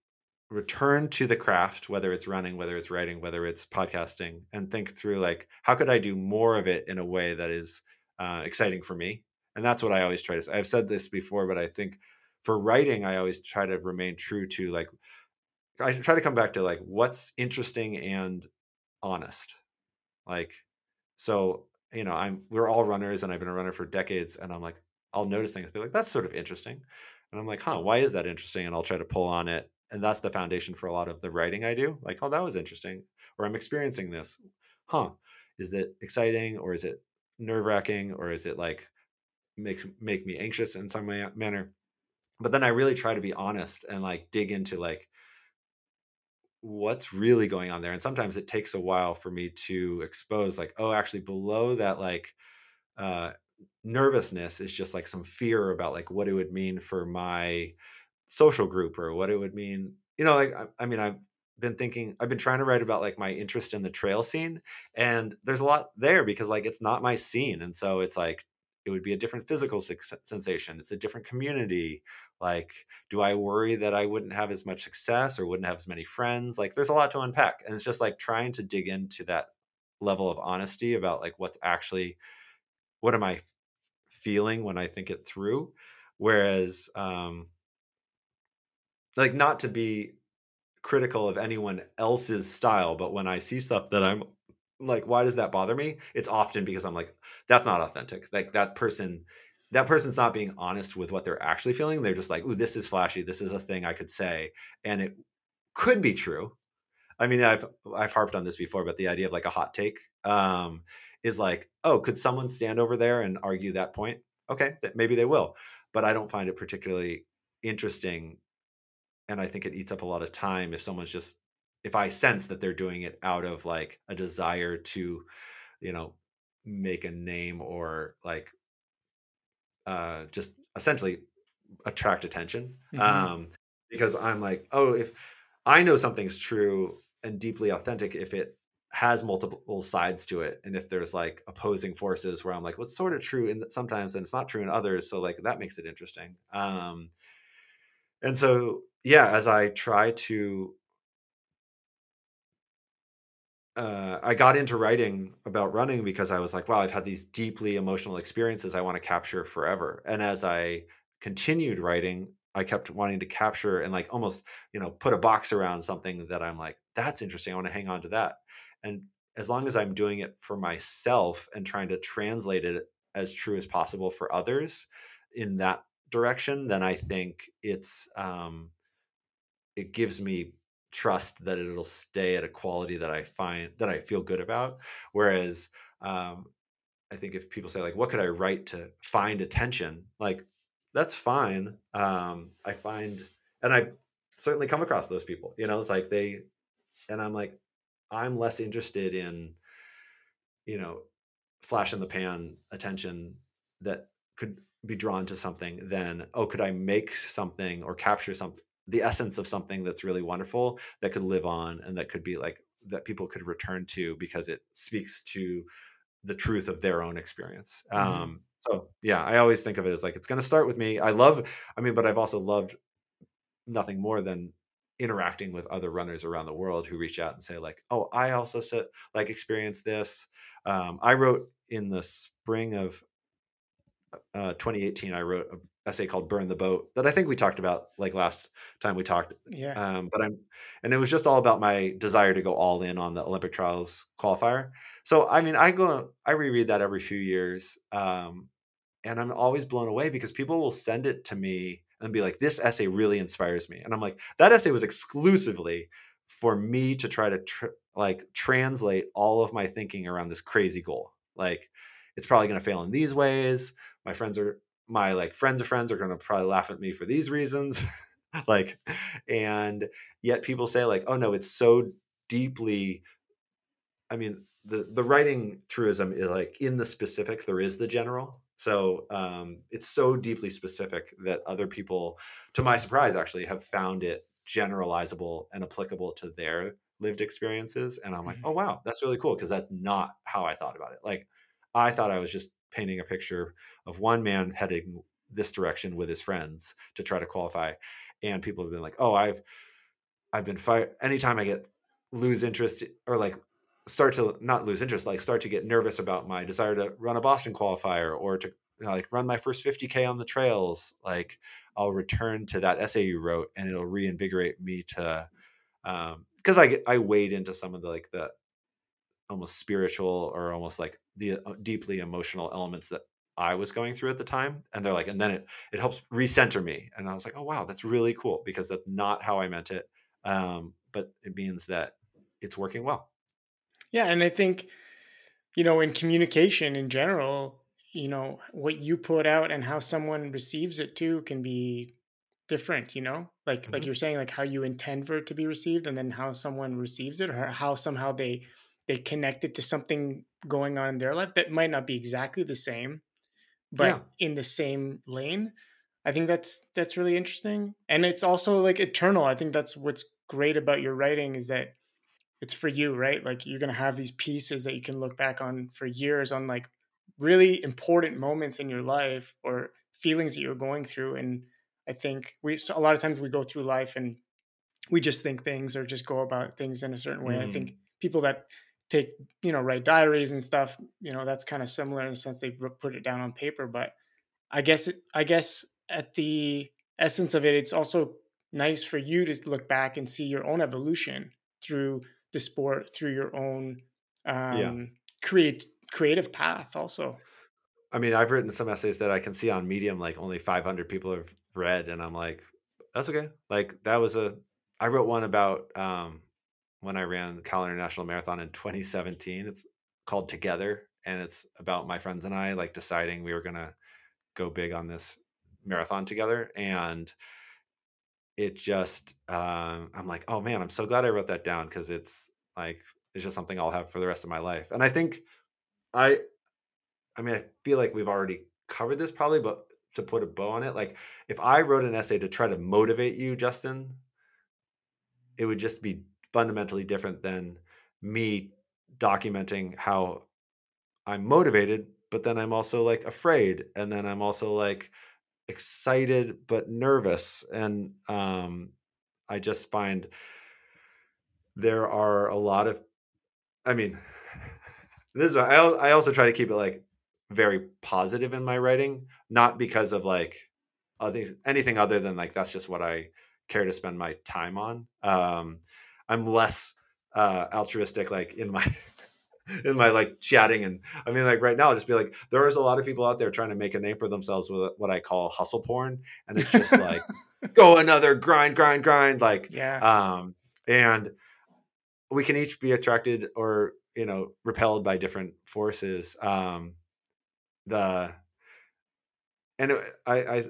return to the craft whether it's running whether it's writing whether it's podcasting and think through like how could i do more of it in a way that is uh, exciting for me and that's what i always try to say i've said this before but i think for writing i always try to remain true to like i try to come back to like what's interesting and honest like so, you know, I'm we're all runners and I've been a runner for decades and I'm like, I'll notice things, be like, that's sort of interesting. And I'm like, huh, why is that interesting? And I'll try to pull on it. And that's the foundation for a lot of the writing I do. Like, oh, that was interesting. Or I'm experiencing this. Huh. Is it exciting or is it nerve wracking or is it like makes make me anxious in some manner? But then I really try to be honest and like dig into like what's really going on there and sometimes it takes a while for me to expose like oh actually below that like uh nervousness is just like some fear about like what it would mean for my social group or what it would mean you know like I, I mean i've been thinking i've been trying to write about like my interest in the trail scene and there's a lot there because like it's not my scene and so it's like it would be a different physical sensation it's a different community like do i worry that i wouldn't have as much success or wouldn't have as many friends? Like there's a lot to unpack and it's just like trying to dig into that level of honesty about like what's actually what am i feeling when i think it through? Whereas um like not to be critical of anyone else's style but when i see stuff that i'm like why does that bother me? it's often because i'm like that's not authentic. like that person that person's not being honest with what they're actually feeling they're just like ooh this is flashy this is a thing i could say and it could be true. I mean i've i've harped on this before but the idea of like a hot take um is like oh could someone stand over there and argue that point? Okay maybe they will but I don't find it particularly interesting. And I think it eats up a lot of time if someone's just if I sense that they're doing it out of like a desire to, you know, make a name or like uh just essentially attract attention. Mhm. Um because I'm like, oh, if I know something's true and deeply authentic if it has multiple sides to it and if there's like opposing forces where i'm like what's well, sort of true in sometimes and it's not true in others so like that makes it interesting um and so yeah as i try to uh, I got into writing about running because I was like, wow, I've had these deeply emotional experiences I want to capture forever. And as I continued writing, I kept wanting to capture and like almost, you know, put a box around something that I'm like, that's interesting. I want to hang on to that. And as long as I'm doing it for myself and trying to translate it as true as possible for others in that direction, then I think it's um it gives me trust that it'll stay at a quality that I find that I feel good about. Whereas um I think if people say like, what could I write to find attention? Like that's fine. Um, I find, and I certainly come across those people. You know, it's like they, and I'm like, I'm less interested in, you know, flash in the pan attention that could be drawn to something than oh, could I make something or capture something the essence of something that's really wonderful that could live on and that could be like that people could return to because it speaks to the truth of their own experience. Mm-hmm. Um, so yeah, I always think of it as like it's going to start with me. I love, I mean, but I've also loved nothing more than interacting with other runners around the world who reach out and say like, "Oh, I also said like experienced this." Um, I wrote in the spring of uh, 2018. I wrote an essay called "Burn the Boat" that I think we talked about like last time we talked. Yeah. Um, but I'm, and it was just all about my desire to go all in on the Olympic trials qualifier. So I mean, I go, I reread that every few years, um, and I'm always blown away because people will send it to me and be like, "This essay really inspires me," and I'm like, "That essay was exclusively for me to try to tr- like translate all of my thinking around this crazy goal. Like, it's probably going to fail in these ways. My friends are my like friends of friends are going to probably laugh at me for these reasons." [laughs] like and yet people say like oh no it's so deeply i mean the the writing truism is like in the specific there is the general so um, it's so deeply specific that other people to my surprise actually have found it generalizable and applicable to their lived experiences and i'm like mm-hmm. oh wow that's really cool because that's not how i thought about it like i thought i was just painting a picture of one man heading this direction with his friends to try to qualify and people have been like oh i've i've been fired anytime i get lose interest or like start to not lose interest, like start to get nervous about my desire to run a Boston qualifier or to you know, like run my first 50k on the trails, like I'll return to that essay you wrote and it'll reinvigorate me to um because I get I wade into some of the like the almost spiritual or almost like the uh, deeply emotional elements that I was going through at the time. And they're like, and then it it helps recenter me. And I was like, oh wow, that's really cool because that's not how I meant it. Um, but it means that it's working well. Yeah, and I think you know, in communication in general, you know, what you put out and how someone receives it too can be different, you know? Like mm-hmm. like you're saying like how you intend for it to be received and then how someone receives it or how somehow they they connect it to something going on in their life that might not be exactly the same but yeah. in the same lane. I think that's that's really interesting. And it's also like eternal. I think that's what's great about your writing is that it's for you, right? Like you're going to have these pieces that you can look back on for years on like really important moments in your life or feelings that you're going through and I think we so a lot of times we go through life and we just think things or just go about things in a certain way. Mm. I think mm. people that take, you know, write diaries and stuff, you know, that's kind of similar in the sense they put it down on paper, but I guess it, I guess at the essence of it it's also nice for you to look back and see your own evolution through the sport through your own um, yeah. create creative path also i mean i've written some essays that i can see on medium like only 500 people have read and i'm like that's okay like that was a i wrote one about um, when i ran the cal international marathon in 2017 it's called together and it's about my friends and i like deciding we were going to go big on this marathon together and it just um, i'm like oh man i'm so glad i wrote that down because it's like it's just something i'll have for the rest of my life. And i think i i mean i feel like we've already covered this probably but to put a bow on it like if i wrote an essay to try to motivate you justin it would just be fundamentally different than me documenting how i'm motivated but then i'm also like afraid and then i'm also like excited but nervous and um i just find there are a lot of i mean [laughs] this is I, I also try to keep it like very positive in my writing not because of like other, anything other than like that's just what i care to spend my time on um i'm less uh altruistic like in my [laughs] in my like chatting and I mean like right now I'll just be like there is a lot of people out there trying to make a name for themselves with what I call hustle porn and it's just like [laughs] go another grind grind grind like yeah. um and we can each be attracted or you know repelled by different forces um the and I I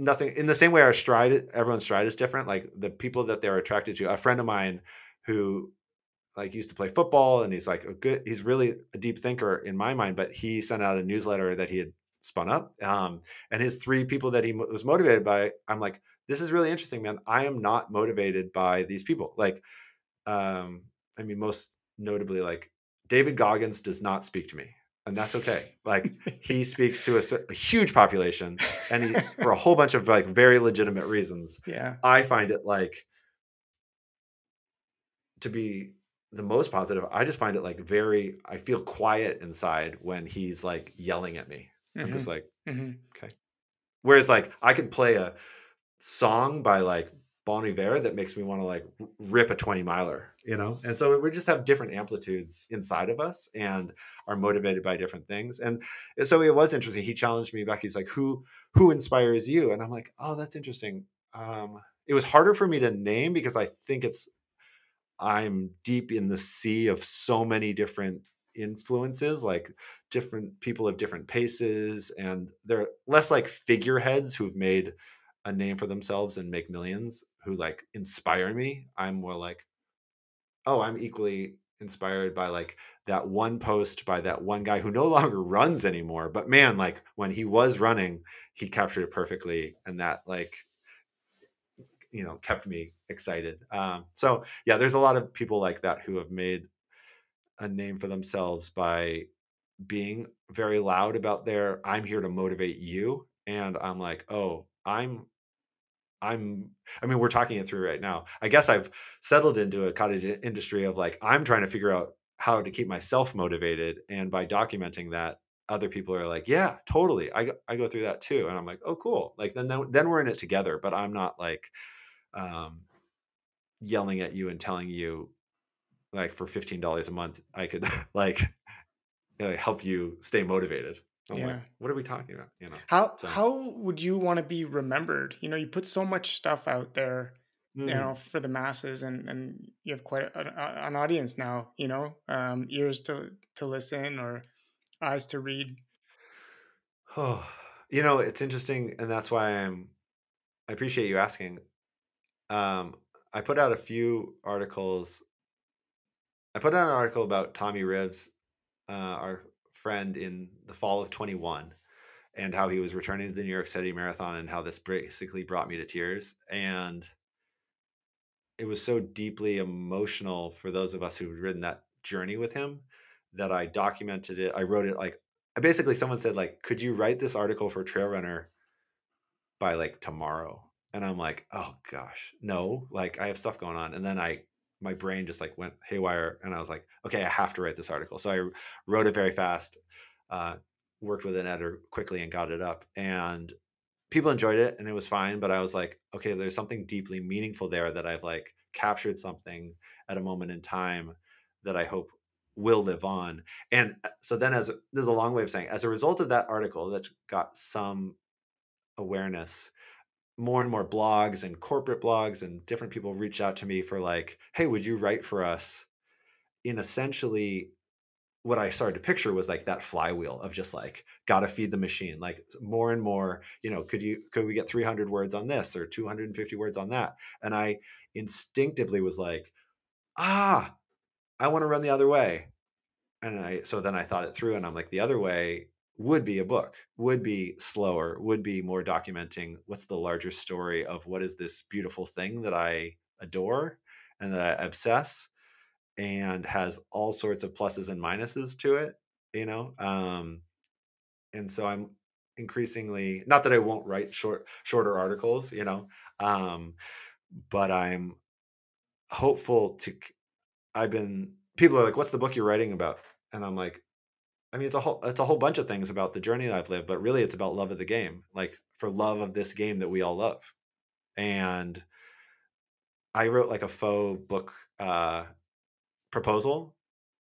nothing in the same way our stride everyone's stride is different like the people that they're attracted to a friend of mine who like used to play football and he's like a good he's really a deep thinker in my mind but he sent out a newsletter that he had spun up um, and his three people that he mo- was motivated by i'm like this is really interesting man. I am not motivated by these people. Like um, i mean most notably like david goggins does not speak to me and that's okay. Like [laughs] he speaks to a, a huge population and he, [laughs] for a whole bunch of like very legitimate reasons. Yeah. I find it like to be the most positive i just find it like very i feel quiet inside when he's like yelling at me. I'm Mhm, just like mhm. okay. Whereas like i could play a song by like bon iver that makes me want to like rip a 20 miler you know? And so we just have different amplitudes inside of us and are motivated by different things. And so it was interesting. He challenged me back. He's like who who inspires you? And i'm like oh that's interesting. Um it was harder for me to name because i think it's I'm deep in the sea of so many different influences, like different people of different paces, and they're less like figureheads who've made a name for themselves and make millions who like inspire me. I'm more like, oh, I'm equally inspired by like that one post by that one guy who no [laughs] longer runs anymore. But man, like when he was running, he captured it perfectly. And that like you know kept me excited um, so yeah there's a lot of people like that who have made a name for themselves by being very loud about their i'm here to motivate you and i'm like oh i'm i'm i mean we're talking it through right now. I guess i've settled into a cottage industry of like i'm trying to figure out how to keep myself motivated and by documenting that other people are like yeah totally i go, I go through that too. And i'm like oh cool. Like then then we're in it together but i'm not like um, yelling at you and telling you like for fifteen dollars a month, I could [laughs] like help you stay motivated. I'm like, Yeah. what are we talking about? You know. How So- how would you want to be remembered? You know, you put so much stuff out there, you Mhm. know, for the masses, and and you have quite an, a- an audience now. You know, um, ears to to listen or eyes to read. Oh, you know, it's interesting, and that's why I'm. I appreciate you asking. Um, I put out a few articles. I put out an article about Tommy Rivs, uh, our friend, in the fall of 21, and how he was returning to the New York City Marathon, and how this basically brought me to tears. And it was so deeply emotional for those of us who had ridden that journey with him that I documented it. I wrote it like I basically someone said like, "Could you write this article for Trail Runner by like tomorrow?" And I'm like, "Oh gosh, no! Like I have stuff going on." And then I my brain just like went haywire, and I was like, "Okay, I have to write this article." So I wrote it very fast, uh, worked with an editor quickly, and got it up. And people enjoyed it and it was fine but i was like okay there's something deeply meaningful there that i've like captured something at a moment in time that i hope will live on and uh, so then as is a long way of saying as a result of that article that got some awareness more and more blogs and corporate blogs and different people reached out to me for like hey would you write for us in essentially what I started to picture was like that flywheel of just like gotta feed the machine, like more and more. You know, could you could we get 300 words on this or 250 words on that? And I instinctively was like, ah, I want to run the other way. And I so then I thought it through, and I'm like, the other way would be a book, would be slower, would be more documenting what's the larger story of what is this beautiful thing that I adore and that I obsess and has all sorts of pluses and minuses to it, you know. Um, and so I'm increasingly not that I won't write short shorter articles, you know, um, but I'm hopeful to. I've been people are like, "What's the book you're writing about?" And I'm like, I mean, it's a whole it's a whole bunch of things about the journey that I've lived, but really it's about love of the game, like for love of this game that we all love. And I wrote like a faux book uh, proposal,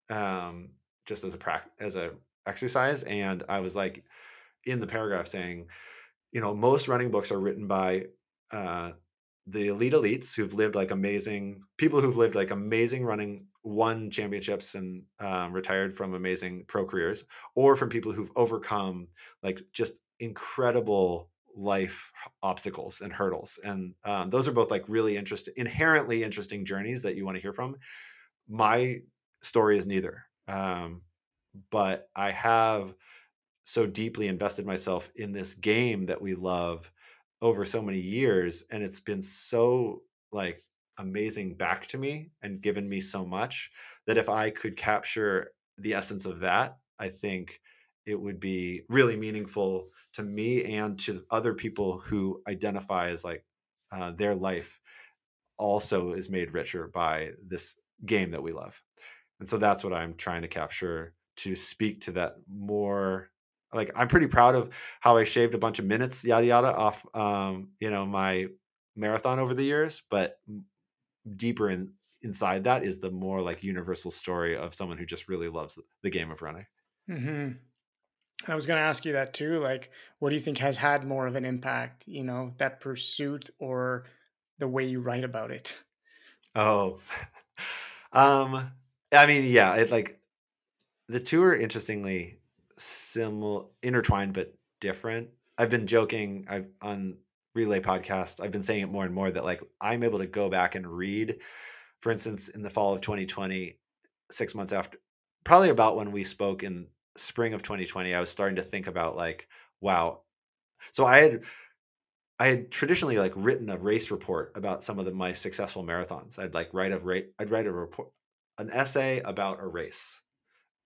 um, just as a prac as a exercise, and I was like in the paragraph saying, you know, most running books are written by uh, the elite elites who've lived like amazing people who've lived like amazing running won championships and um, retired from amazing pro careers or from people who've overcome like just incredible life obstacles and hurdles and um, those are both like really interesting inherently interesting journeys that you want to hear from. My story is neither um, but i have so deeply invested myself in this game that we love over so many years and it's been so like amazing back to me and given me so much that if I could capture the essence of that, I think it would be really meaningful to me and to other people who identify as like uh, their life also is made richer by this game that we love. And so that's what I'm trying to capture to speak to that more like I'm pretty proud of how I shaved a bunch of minutes yada yada off um you know my marathon over the years but deeper in inside that is the more like universal story of someone who just really loves the game of running. Mm-hmm. I was going to ask you that too. Like, what do you think has had more of an impact? You know, that pursuit or the way you write about it? Oh, [laughs] um, I mean, yeah, it like the two are interestingly similar, intertwined but different. I've been joking. I've on relay podcast i've been saying it more and more that like i'm able to go back and read for instance in the fall of 2020 six months after probably about when we spoke in spring of 2020 i was starting to think about like wow. So i had i had traditionally like written a race report about some of the, my successful marathons. I'd like write a rate i'd write a report an essay about a race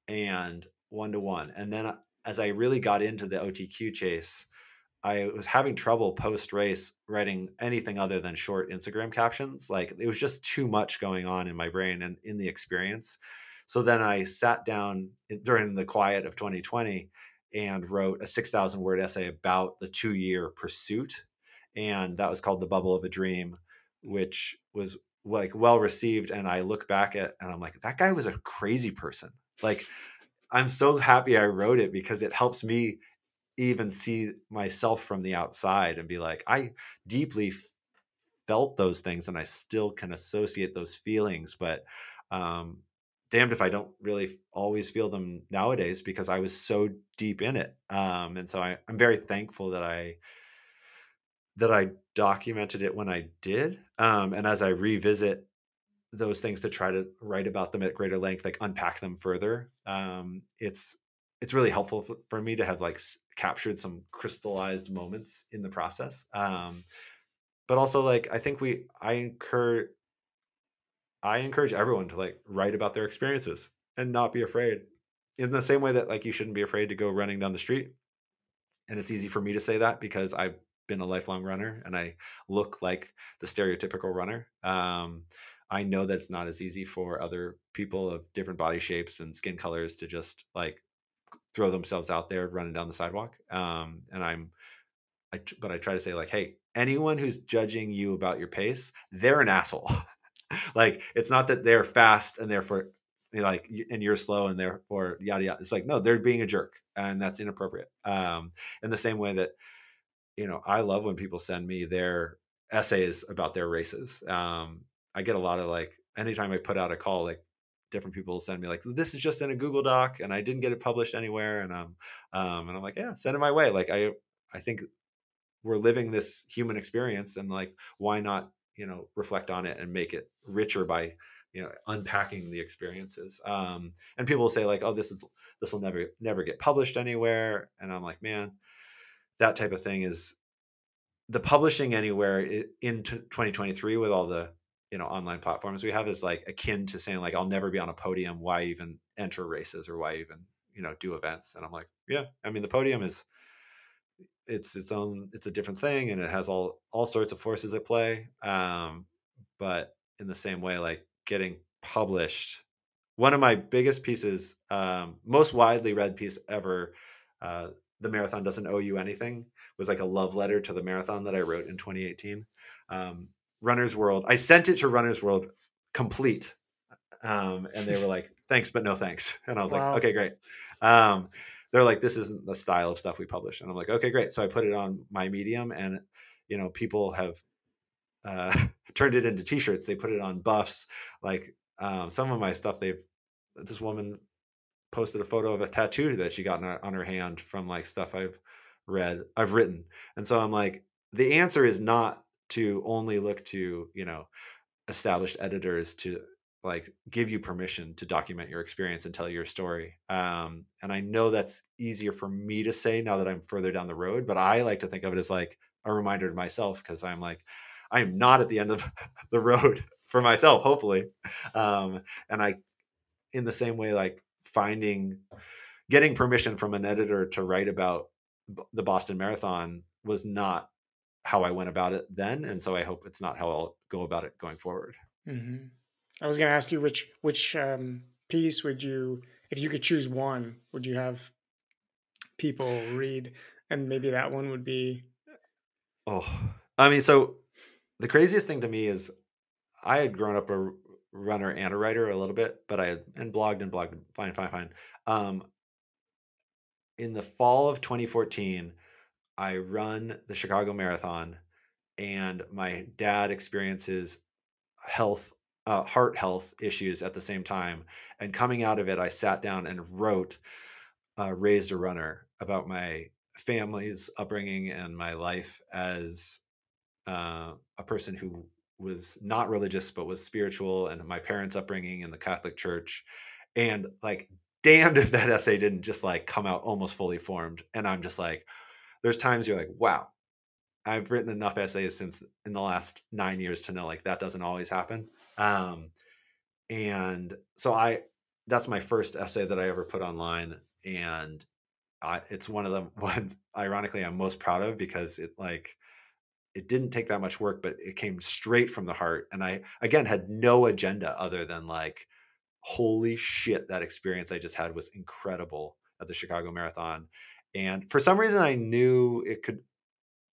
and one to one. And then uh, as i really got into the otq chase I was having trouble post race writing anything other than short Instagram captions. Like it was just too much going on in my brain and in the experience. So then I sat down during the quiet of 2020 and wrote a 6,000 word essay about the two year pursuit. And that was called The Bubble of a Dream, which was like well received. And I look back at and I'm like, that guy was a crazy person. Like, I'm so happy I wrote it because it helps me even see myself from the outside and be like, I deeply felt those things and I still can associate those feelings, but um, damned if I don't really always feel them nowadays because I was so deep in it. Um, and so I, I'm very thankful that I that I documented it when I did. Um, and as I revisit those things to try to write about them at greater length, like unpack them further, um, it's it's really helpful for me to have like captured some crystallized moments in the process um but also like i think we i encourage i encourage everyone to like write about their experiences and not be afraid in the same way that like you shouldn't be afraid to go running down the street and it's easy for me to say that because i've been a lifelong runner and i look like the stereotypical runner um i know that's not as easy for other people of different body shapes and skin colors to just like throw themselves out there running down the sidewalk. Um, and I'm, I, but I try to say like, hey, anyone who's judging you about your pace, they're an asshole. [laughs] like it's not that they're fast and therefore like and you're slow and therefore yada yada. It's like no, they're being a jerk and that's inappropriate. Um, in the same way that you know, I love when people send me their essays about their races. Um, I get a lot of like anytime I put out a call, like different people send me like this is just in a Google Doc and I didn't get it published anywhere and um um and I'm like yeah send it my way. Like I I think we're living this human experience and like why not you know reflect on it and make it richer by you know unpacking the experiences. Um and people will say like oh this is this will never never get published anywhere and i'm like man that type of thing is the publishing anywhere in 2023 with all the you know online platforms we have is like akin to saying like i'll never be on a podium. Why even enter races or why even you know do events? And i'm like yeah i mean the podium is it's its own it's a different thing and it has all all sorts of forces at play um but in the same way like getting published one of my biggest pieces um most widely read piece ever uh the marathon doesn't owe you anything was like a love letter to the marathon that i wrote in 2018 um runner's world i sent it to runner's world complete um and they were like thanks but no thanks [laughs] and i was wow. like okay great um they're like, this isn't the style of stuff we publish. And I'm like, okay, great. So I put it on my medium and, you know, people have uh, [laughs] turned it into t-shirts. They put it on buffs. Like um, some of my stuff, they've, this woman posted a photo of a tattoo that she got on her, on her hand from like stuff I've read, I've written. And so I'm like, the answer is not to only look to, you know, established editors to like give you permission to document your experience and tell your story. Um, and I know that's easier for me to say now that I'm further down the road, but I like to think of it as like a reminder to myself because I'm like, I am not at the end of [laughs] the road [laughs] for myself, hopefully. Um, and I, in the same way, like finding, getting permission from an editor to write about the Boston Marathon was not how I went about it then. And so I hope it's not how I'll go about it going forward. Mm-hmm. I was going to ask you which which um, piece would you, if you could choose one, would you have people read, and maybe that one would be. Oh, I mean, so the craziest thing to me is I had grown up a runner and a writer a little bit, but I had and blogged and blogged. Fine, fine, fine. Um, in the fall of 2014, I run the Chicago Marathon, and my dad experiences health uh, heart health issues at the same time. And coming out of it, I sat down and wrote uh, Raised a Runner about my family's upbringing and my life as uh, a person who was not religious but was spiritual and my parents' upbringing in the Catholic Church. And like, damned [laughs] if that essay didn't just like come out almost fully formed. And I'm just like, there's times you're like, wow, I've written enough essays since in the last nine years to know like that doesn't always happen. Um, and so I, that's my first essay that I ever put online, and I, it's one of the [laughs] ones, ironically, I'm most proud of because it like it didn't take that much work, but it came straight from the heart, and I again had no agenda other than like, holy shit, that experience I just had was incredible at the Chicago Marathon, and for some reason I knew it could.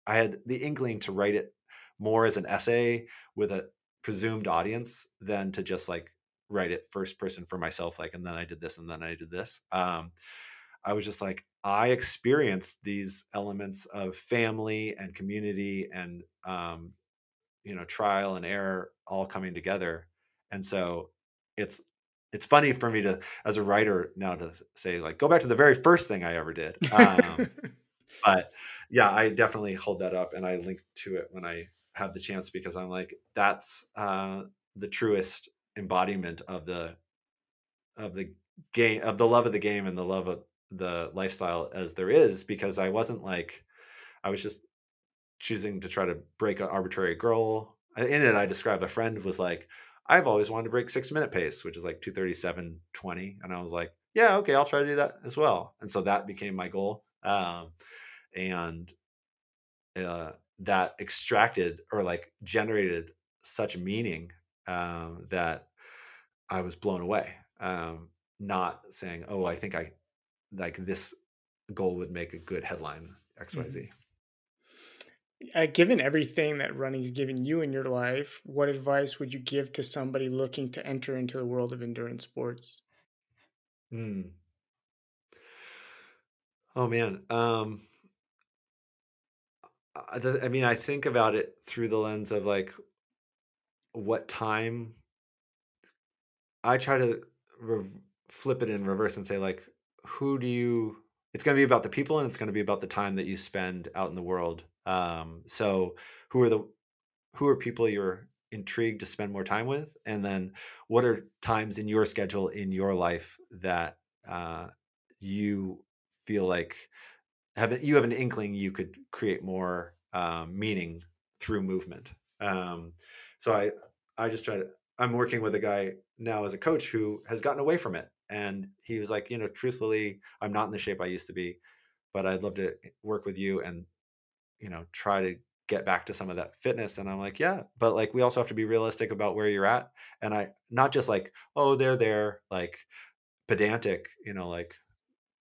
I had the inkling to write it more as an essay with a presumed audience than to just like write it first person for myself like and then i did this and then i did this um i was just like i experienced these elements of family and community and um you know trial and error all coming together and so it's it's funny for me to as a writer now to say like go back to the very first thing i ever did um, [laughs] but yeah i definitely hold that up and i link to it when i have the chance because I'm like that's uh, the truest embodiment of the of the game of the love of the game and the love of the lifestyle as there is because I wasn't like I was just choosing to try to break an arbitrary goal. In it, I described a friend was like, I've always wanted to break six minute pace, which is like 237 20. And I was like, yeah, okay, I'll try to do that as well. And so that became my goal. Um, and uh, that extracted or like generated such meaning um, that I was blown away. Um, not saying, "Oh, I think I like this goal would make a good headline X Y Z." Mm-hmm. Uh, given everything that running's given you in your life, what advice would you give to somebody looking to enter into the world of endurance sports? Hmm. Oh man, um, I mean, I think about it through the lens of like what time I try to re- flip it in reverse and say like who do you it's going to be about the people and it's going to be about the time that you spend out in the world um, so who are the who are people you're intrigued to spend more time with? And then what are times in your schedule in your life that uh, you feel like have you have an inkling you could create more um, meaning through movement? Um, so i i just try to i'm working with a guy now as a coach who has gotten away from it and he was like you know truthfully i'm not in the shape i used to be but i'd love to work with you and you know try to get back to some of that fitness and i'm like yeah but like we also have to be realistic about where you're at and i not just like oh they're there like pedantic you know like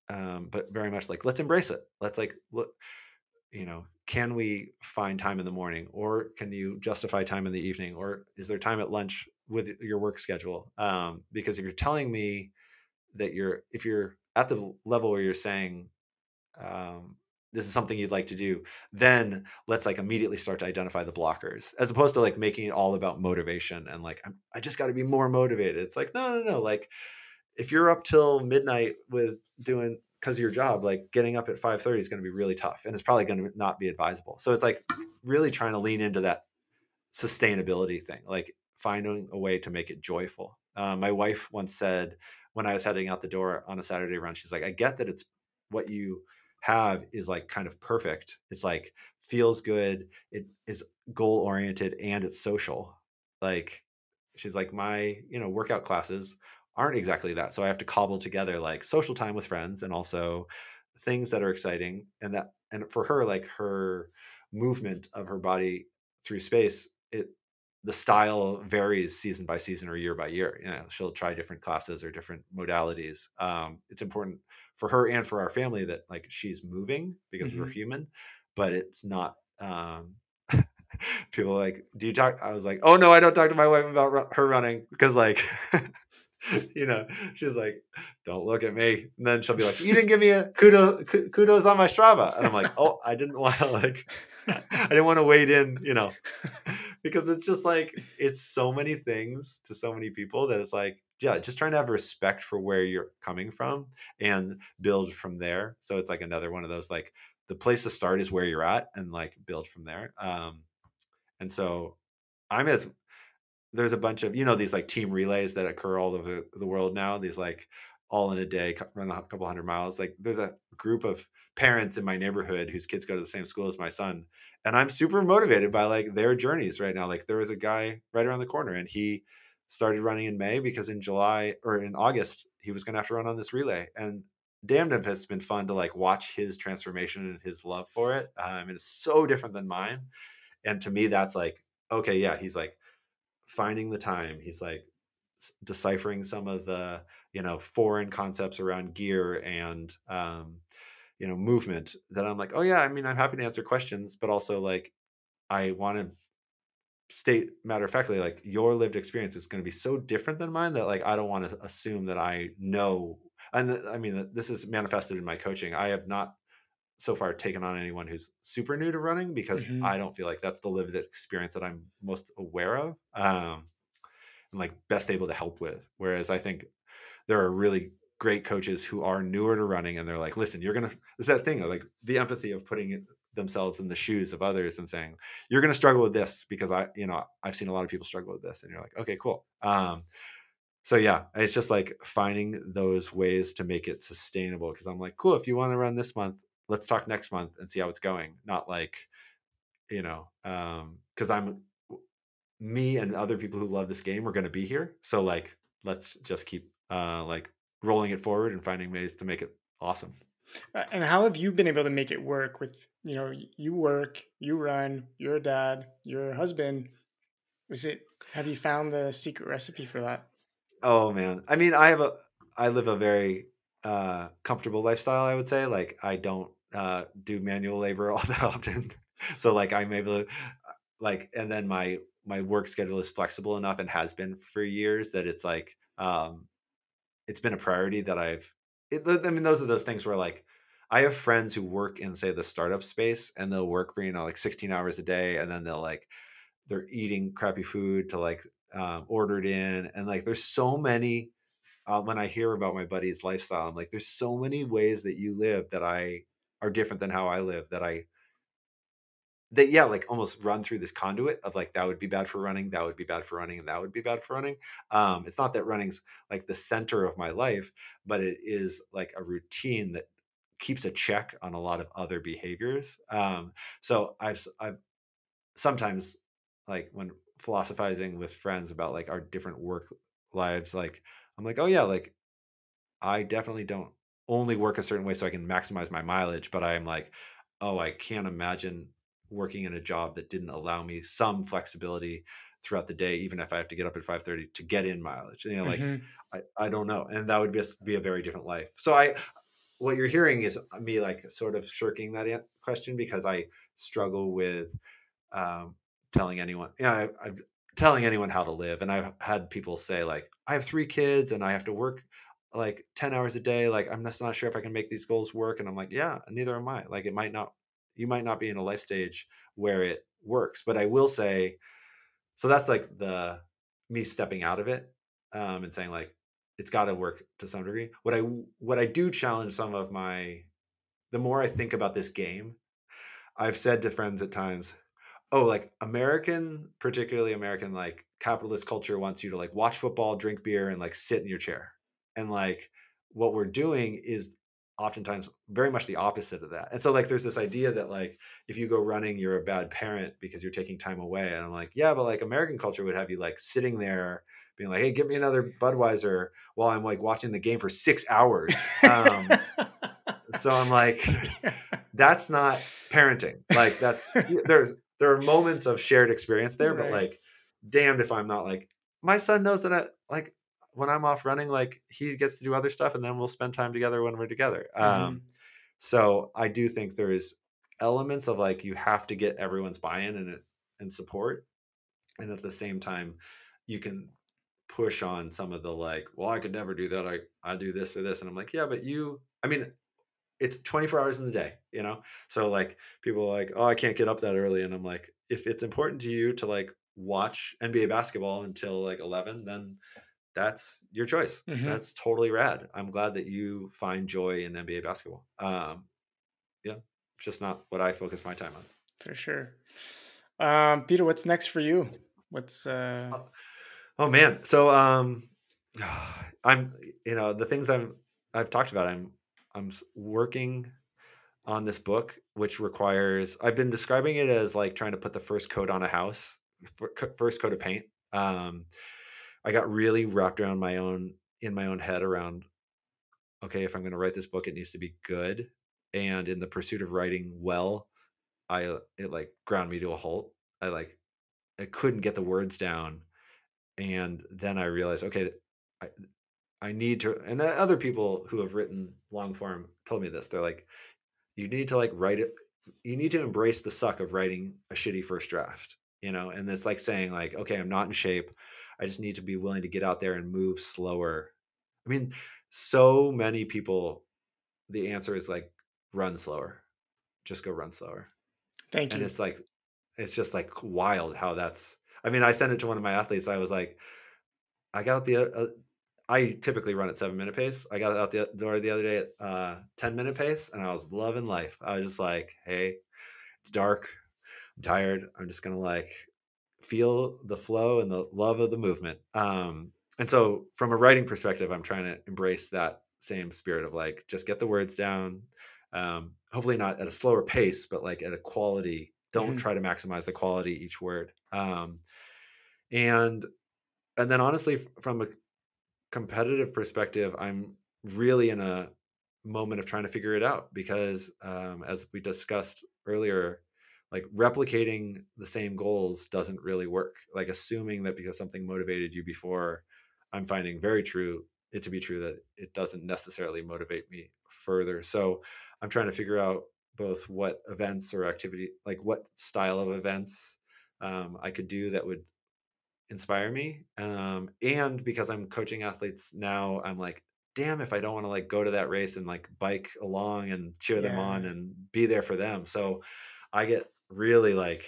um but very much like let's embrace it. Let's like look you know can we find time in the morning or can you justify time in the evening or is there time at lunch with your work schedule? Um because if you're telling me that you're if you're at the level where you're saying um, this is something you'd like to do then let's like immediately start to identify the blockers as opposed to like making it all about motivation and like I'm, i just got to be more motivated. It's like no no no like if you're up till midnight with doing because of your job like getting up at 5.30 is going to be really tough and it's probably going to not be advisable. So it's like really trying to lean into that sustainability thing like finding a way to make it joyful. Uh, my wife once said when I was heading out the door on a Saturday run, she's like, I get that it's what you have is like kind of perfect. It's like feels good, it is goal oriented and it's social. Like she's like, my, you know, workout classes aren't exactly that. So I have to cobble together like social time with friends and also things that are exciting. And that and for her, like her movement of her body through space, it the style varies season by season or year by year. You know, she'll try different classes or different modalities. Um, it's important for her and for our family that like she's moving because mm-hmm. we're human, but it's not. Um, [laughs] people like, do you talk? I was like, oh no, I don't talk to my wife about her running because like. [laughs] you know, she's like, "Don't look at me." And then she'll be like, "You didn't give me a kudos kudos on my Strava," and I'm like, "Oh, I didn't want to [laughs] like, I didn't want to wade in, you know, because it's just like it's so many things to so many people that it's like, yeah, just trying to have respect for where you're coming from and build from there. So it's like another one of those like the place to start is where you're at and like build from there. Um, and so I'm as there's a bunch of you know these like team relays that occur all over the world now. These like all in a day, run a couple hundred miles. Like there's a group of parents in my neighborhood whose kids go to the same school as my son, and I'm super motivated by like their journeys right now. Like there was a guy right around the corner, and he started running in May because in July or in August he was going to have to run on this relay, and damn it, it's been fun to like watch his transformation and his love for it. I Um, it's so different than mine, and to me that's like okay, yeah, he's like finding the time. He's like deciphering some of the you know foreign concepts around gear and um, you know movement that I'm like, oh yeah, I mean I'm happy to answer questions, but also like I want to state matter of factly like your lived experience is going to be so different than mine that like I don't want to assume that I know. And I mean this is manifested in my coaching. I have not so far taken on anyone who's super new to running because mm-hmm. I don't feel like that's the lived experience that I'm most aware of um, and like best able to help with. Whereas I think there are really great coaches who are newer to running and they're like, listen, you're gonna. It's that thing like the empathy of putting themselves in the shoes of others and saying you're going to struggle with this because i you know i've seen a lot of people struggle with this and you're like okay cool. Um so yeah it's just like finding those ways to make it sustainable because i'm like cool if you want to run this month let's talk next month and see how it's going not like you know um because i'm me and other people who love this game are going to be here so like let's just keep uh like rolling it forward and finding ways to make it awesome. And how have you been able to make it work with you know you work you run you're a dad you're a husband is it have you found the secret recipe for that oh man i mean i have a i live a very uh comfortable lifestyle i would say like i don't uh, do manual labor [laughs] all that often. so like I'm able to like, and then my my work schedule is flexible enough and has been for years that it's like um, it's been a priority that I've. It, I mean, those are those things where like I have friends who work in say the startup space and they'll work for you know like 16 hours a day and then they'll like they're eating crappy food to like um, ordered in and like there's so many uh, when I hear about my buddy's lifestyle, I'm like, there's so many ways that you live that I are different than how I live that I that yeah, like almost run through this conduit of like that would be bad for running, that would be bad for running, and that would be bad for running. Um, it's not that running's like the center of my life, but it is like a routine that keeps a check on a lot of other behaviors. Um, so I've I've sometimes like when philosophizing with friends about like our different work lives, like I'm like, oh yeah, like I definitely don't only work a certain way so I can maximize my mileage, but I'm like, oh, I can't imagine working in a job that didn't allow me some flexibility throughout the day, even if I have to get up at 5:30 to get in mileage. You know, like Mhm. I, I don't know. And that would just be a very different life. So I what you're hearing is me like sort of shirking that question because I struggle with um, telling anyone. Yeah, I, I've telling anyone how to live, and I've had people say like, I have three kids and I have to work like 10 hours a day. Like I'm just not sure if I can make these goals work. And I'm like, yeah, neither am I. Like it might not. You might not be in a life stage where it works, but I will say. So that's like the me stepping out of it um, and saying like it's got to work to some degree. What I what I do challenge some of my the more I think about this game, I've said to friends at times, oh, like American, particularly American, like capitalist culture wants you to like watch football, drink beer, and like sit in your chair. And like what we're doing is oftentimes very much the opposite of that. And so like there's this idea that like if you go running, you're a bad parent because you're taking time away. And I'm like, yeah, but like American culture would have you like sitting there being like, hey, give me another Budweiser while I'm like watching the game for six hours. Um, [laughs] so I'm like, that's not parenting. Like that's [laughs] there's there are moments of shared experience there, but like, damned if I'm not like my son knows that I like when I'm off running, like he gets to do other stuff, and then we'll spend time together when we're together. Mhm. Um, so I do think there is elements of like you have to get everyone's buy-in and and support, and at the same time, you can push on some of the like, well, I could never do that. I I do this or this, and I'm like, yeah, but you. I mean, it's 24 hours in the day, you know? So like people are like, oh, I can't get up that early. And I'm like, if it's important to you to like watch NBA basketball until like 11, then that's your choice. Mhm. That's totally rad. I'm glad that you find joy in NBA basketball. Um, yeah, it's just not what I focus my time on. For sure. Um, Peter, what's next for you? What's uh Oh, man. So um [sighs] I'm you know, the things I'm I've talked about, I'm I'm working on this book, which requires I've been describing it as like trying to put the first coat on a house, first coat of paint. Um, I got really wrapped around my own in my own head around okay, if I'm going to write this book, it needs to be good. And in the pursuit of writing well, I it like ground me to a halt. I like I couldn't get the words down, and then I realized okay, I I need to. And then other people who have written long form told me this. They're like you need to like write it you need to embrace the suck of writing a shitty first draft you know and it's like saying like okay i'm not in shape i just need to be willing to get out there and move slower i mean so many people the answer is like run slower just go run slower thank you. and it's like it's just like wild how that's i mean i sent it to one of my athletes i was like i got the uh, I typically run at seven minute pace. I got out the door the other day at uh, 10 minute pace and I was loving life. I was just like, hey, it's dark. I'm tired. I'm just to like feel the flow and the love of the movement. Um, and so, from a writing perspective, I'm trying to embrace that same spirit of like, just get the words down. Um, hopefully, not at a slower pace, but like at a quality. Don't Mhm. try to maximize the quality each word. Um, and and then honestly, from a competitive perspective, I'm really in a moment of trying to figure it out because, um, as we discussed earlier, like replicating the same goals doesn't really work. Like assuming that because something motivated you before, I'm finding very true it to be true that it doesn't necessarily motivate me further. So I'm trying to figure out both what events or activity, like what style of events um, I could do that would inspire me. Um, and because I'm coaching athletes now, I'm like, damn, if I don't want to like go to that race and like bike along and cheer them on and be there for them. So I get really like,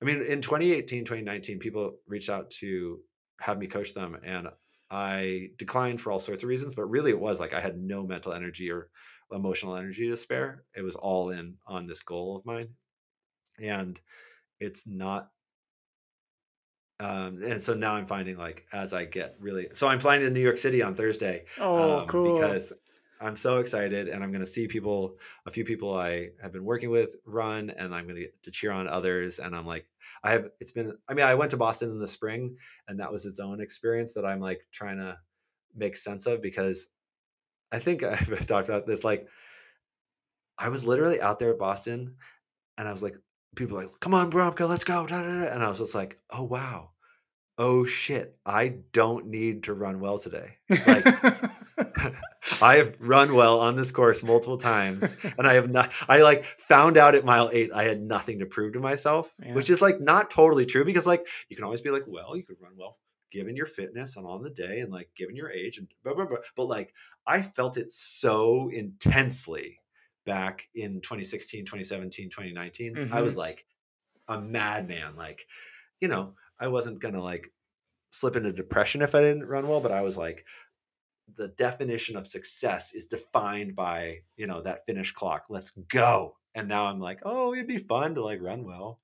I mean, in 2018, 2019, people reached out to have me coach them. And I declined for all sorts of reasons, but really it was like I had no mental energy or emotional energy to spare. It was all in on this goal of mine. And it's not um, and so now I'm finding like as I get really so I'm flying to New York City on Thursday. Oh, um, cool. Because I'm so excited and I'm going to see people, a few people I have been working with run and I'm going to get to cheer on others. And I'm like, I have, it's been, I mean, I went to Boston in the spring and that was its own experience that I'm like trying to make sense of because I think [laughs] I've talked about this. Like, I was literally out there at Boston and I was like, people like, come on, Bromka, let's go. And I was just like, oh, wow. Oh shit, I don't need to run well today. Like [laughs] [laughs] I have run well on this course multiple times and I have not I like found out at mile 8 I had nothing to prove to myself, yeah. which is like not totally true because like you can always be like, well, you could run well given your fitness and on the day and like given your age and blah, blah, blah. but like I felt it so intensely back in 2016, 2017, 2019. Mm-hmm. I was mm-hmm. like a madman like you know, I wasn't gonna like slip into depression if I didn't run well, but I was like, the definition of success is defined by you know that finish clock let's go and now i'm like oh it'd be fun to like run well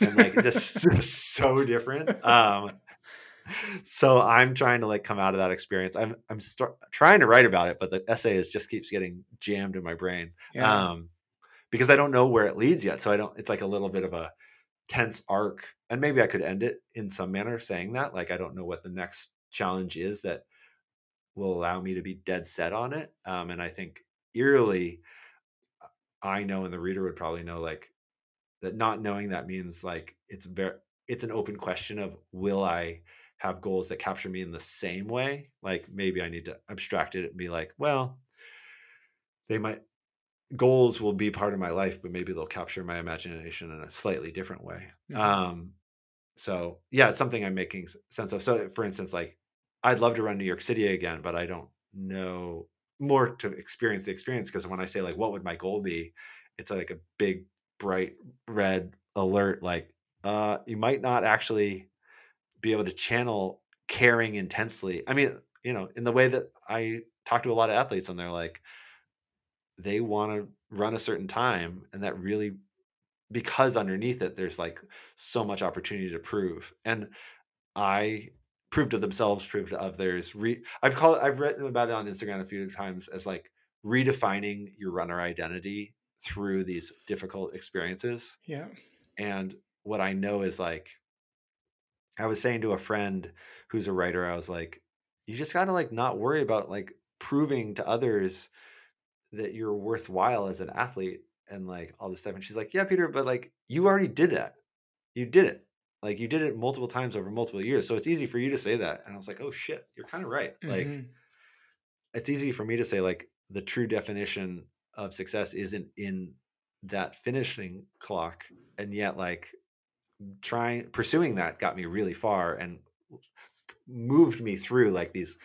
and like just [laughs] so different [laughs] um so i'm trying to like come out of that experience i'm i'm start, trying to write about it but the essay is just keeps getting jammed in my brain yeah. um because i don't know where it leads yet so i don't it's like a little bit of a tense arc and maybe i could end it in some manner saying that like i don't know what the next challenge is that will allow me to be dead set on it. Um, and I think eerily, I know, and the reader would probably know, like that. Not knowing that means like it's very it's an open question of will I have goals that capture me in the same way? Like maybe I need to abstract it and be like, well, they might goals will be part of my life, but maybe they'll capture my imagination in a slightly different way. Mm-hmm. Um, so yeah, it's something I'm making sense of. So for instance, like I'd love to run New York City again, but I don't know more to experience the experience because when I say like what would my goal be, it's like a big bright red alert like uh you might not actually be able to channel caring intensely. I mean, you know, in the way that I talk to a lot of athletes and they're like they want to run a certain time and that really because underneath it there's like so much opportunity to prove. And I prove to themselves, prove to others. Re- I've called I've written about it on Instagram a few times as like redefining your runner identity through these difficult experiences. Yeah. And what I know is like I was saying to a friend who's a writer, I was like, you just gotta like not worry about like proving to others that you're worthwhile as an athlete and like all this stuff. And she's like, Yeah, Peter, but like you already did that. You did it. Like you did it multiple times over multiple years. So it's easy for you to say that. And I was like, oh shit, you're kind of right. Mm-hmm. Like it's easy for me to say like the true definition of success isn't in that finishing clock. And yet like trying pursuing that got me really far and moved me through like these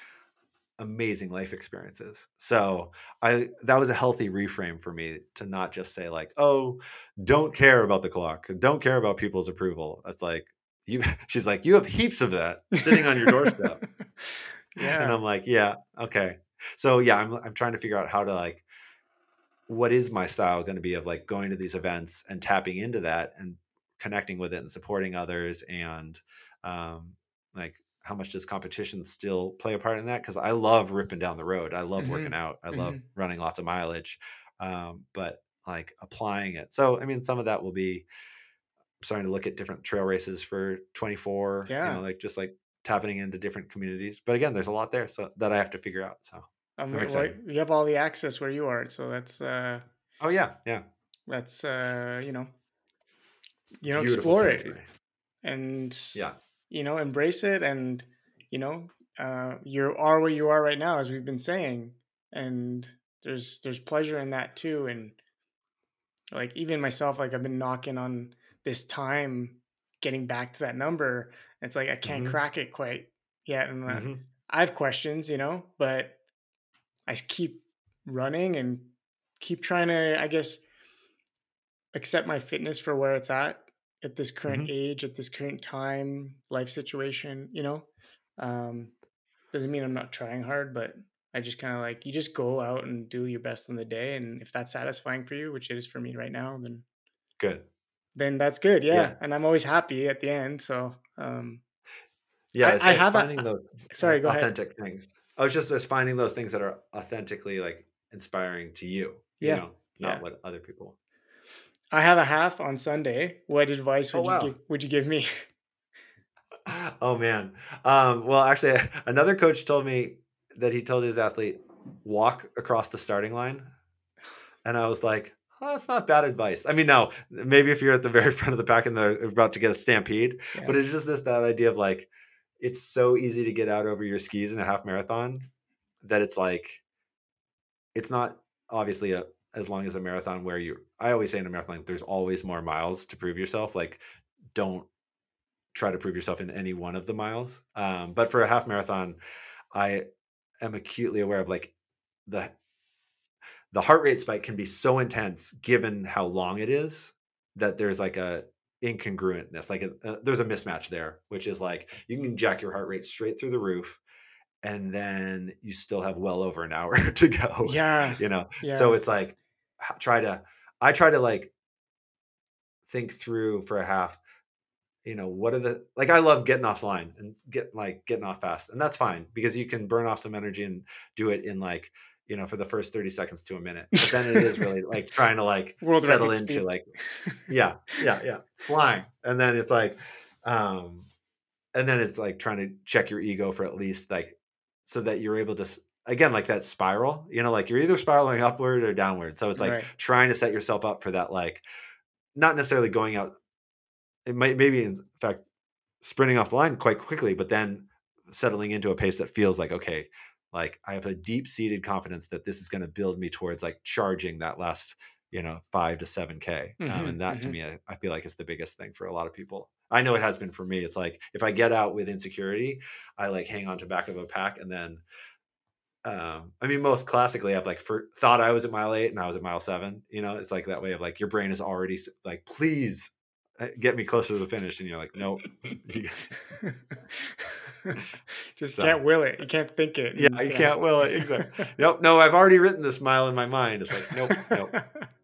amazing life experiences. So I that was a healthy reframe for me to not just say like, "Oh, don't care about the clock. Don't care about people's approval." It's like you [laughs] she's like, "You have heaps of that sitting on your doorstep." [laughs] yeah. And I'm like, "Yeah, okay." So yeah, I'm I'm trying to figure out how to like what is my style going to be of like going to these events and tapping into that and connecting with it and supporting others and um like how much does competition still play a part in that? Because I love ripping down the road. I love mm-hmm. working out. I love mm-hmm. running lots of mileage. Um, but like applying it. So I mean, some of that will be starting to look at different trail races for 24. Yeah. You know, like just like tapping into different communities. But again, there's a lot there so that I have to figure out. So um, well, you have all the access where you are, so that's. uh Oh yeah, yeah. That's uh you know, you know, Beautiful explore country. it, and yeah, you know embrace it and you know uh, you are where you are right now as we've been saying and there's there's pleasure in that too and like even myself like i've been knocking on this time getting back to that number it's like i can't mm-hmm. crack it quite yet and mm-hmm. i have questions you know but i keep running and keep trying to i guess accept my fitness for where it's at at this current mm-hmm. age, at this current time, life situation, you know, um, doesn't mean I'm not trying hard, but I just kind of like you just go out and do your best in the day, and if that's satisfying for you, which it is for me right now, then good. Then that's good, yeah. Yeah. And I'm always happy at the end. So, um, Yeah, I, it's, I it's have a those [laughs] sorry, go ahead. authentic things. I was just it's finding those things that are authentically like inspiring to you. You Yeah, know, not yeah. what other people. I have a half on Sunday. What advice Oh would you wow. give? Would you give me? [laughs] Oh man. Um, well, actually, [laughs] another coach told me that he told his athlete walk across the starting line, and I was like, oh, that's not bad advice. I mean, no, maybe if you're at the very [laughs] front of the pack and they're about to get a stampede, Yeah. but it's just this that idea of like, it's so easy to get out over your skis in a half marathon that it's like, it's not obviously a as long as a marathon where you. I always say in a marathon, there's always more miles to prove yourself. Like, don't try to prove yourself in any one of the miles. Um, but for a half marathon, I am acutely aware of like the the heart rate spike can be so intense given how long it is that there's like a incongruentness like a, uh, there's a mismatch there which is like you can jack your heart rate straight through the roof and then you still have well over an hour [laughs] to go yeah, you know yeah, so it's like try to i try to like think through for a half you know what are the like i love getting off line and get like getting off fast and that's fine because you can burn off some energy and do it in like you know for the first 30 seconds to a minute [laughs] but then it is really like trying to like World settle into speed. like [laughs] yeah yeah yeah flying and then it's like um and then it's like trying to check your ego for at least like so that you're able to again like that spiral you know like you're either spiraling [laughs] upward or downward so it's like Right. trying to set yourself up for that like not necessarily going out it might maybe in fact sprinting off the line quite quickly but then settling into a pace that feels like okay like i have a deep seated confidence that this is going to build me towards like charging that last you know five to seven k um, Mhm, and that to mhm. me I, I feel like is the biggest thing for a lot of people i know it has been for me it's like if i get out with insecurity i like hang on to back of a pack and then um i mean most classically i've like for, thought i was at mile eight and i was at mile seven you know it's like that way of like your brain is already like please uh, get me closer to the finish and you're like nope You- [laughs] Just So- can't will it. You can't think it. yeah you can't will it exactly nope no i've already written this mile in my mind it's like nope nope [laughs]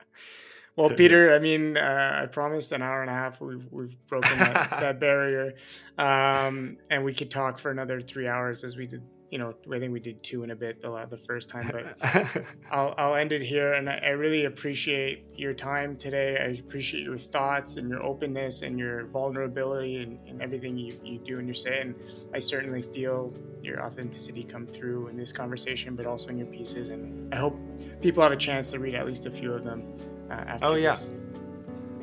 well, [laughs] Peter, I mean, uh, I promised an hour and a half. We've we've broken that, [laughs] that barrier, um, and we could talk for another three hours as we did. You know, I think we did two in a bit the the first time, but [laughs] I'll, I'll end it here. And I, I really appreciate your time today. I appreciate your thoughts and your openness and your vulnerability and, and everything you, you do and you say. And I certainly feel your authenticity come through in this conversation, but also in your pieces. And I hope people have a chance to read at least a few of them. Uh, Oh, yeah.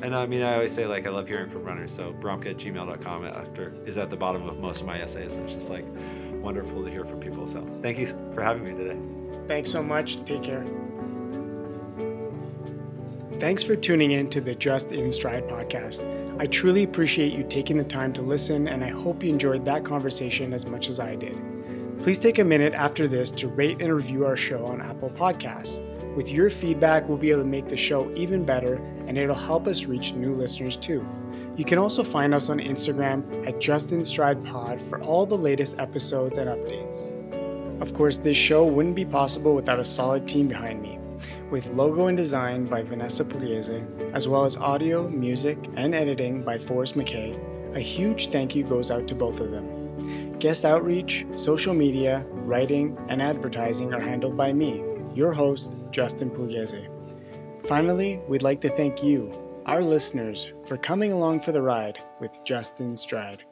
And I mean, I always say like I love hearing from runners. So bromka at gmail.com after is at the bottom of most of my essays. And it's just like wonderful to hear from people. So thank you for having me today. Thanks so much. Take care. Thanks for tuning in to the Just in Stride podcast. I truly appreciate you taking the time to listen, and I hope you enjoyed that conversation as much as I did. Please take a minute after this to rate and review our show on Apple Podcasts. With your feedback, we'll be able to make the show even better, and it'll help us reach new listeners too. You can also find us on Instagram at JustinStridePod for all the latest episodes and updates. Of course, this show wouldn't be possible without a solid team behind me, with logo and design by Vanessa Pugliese, as well as audio, music, and editing by Forrest McKay. A huge thank you goes out to both of them. Guest outreach, social media, writing, and advertising are handled by me, your host, Justin Pugliese. Finally, we'd like to thank you, our listeners, for coming along for the ride with Just In Stride.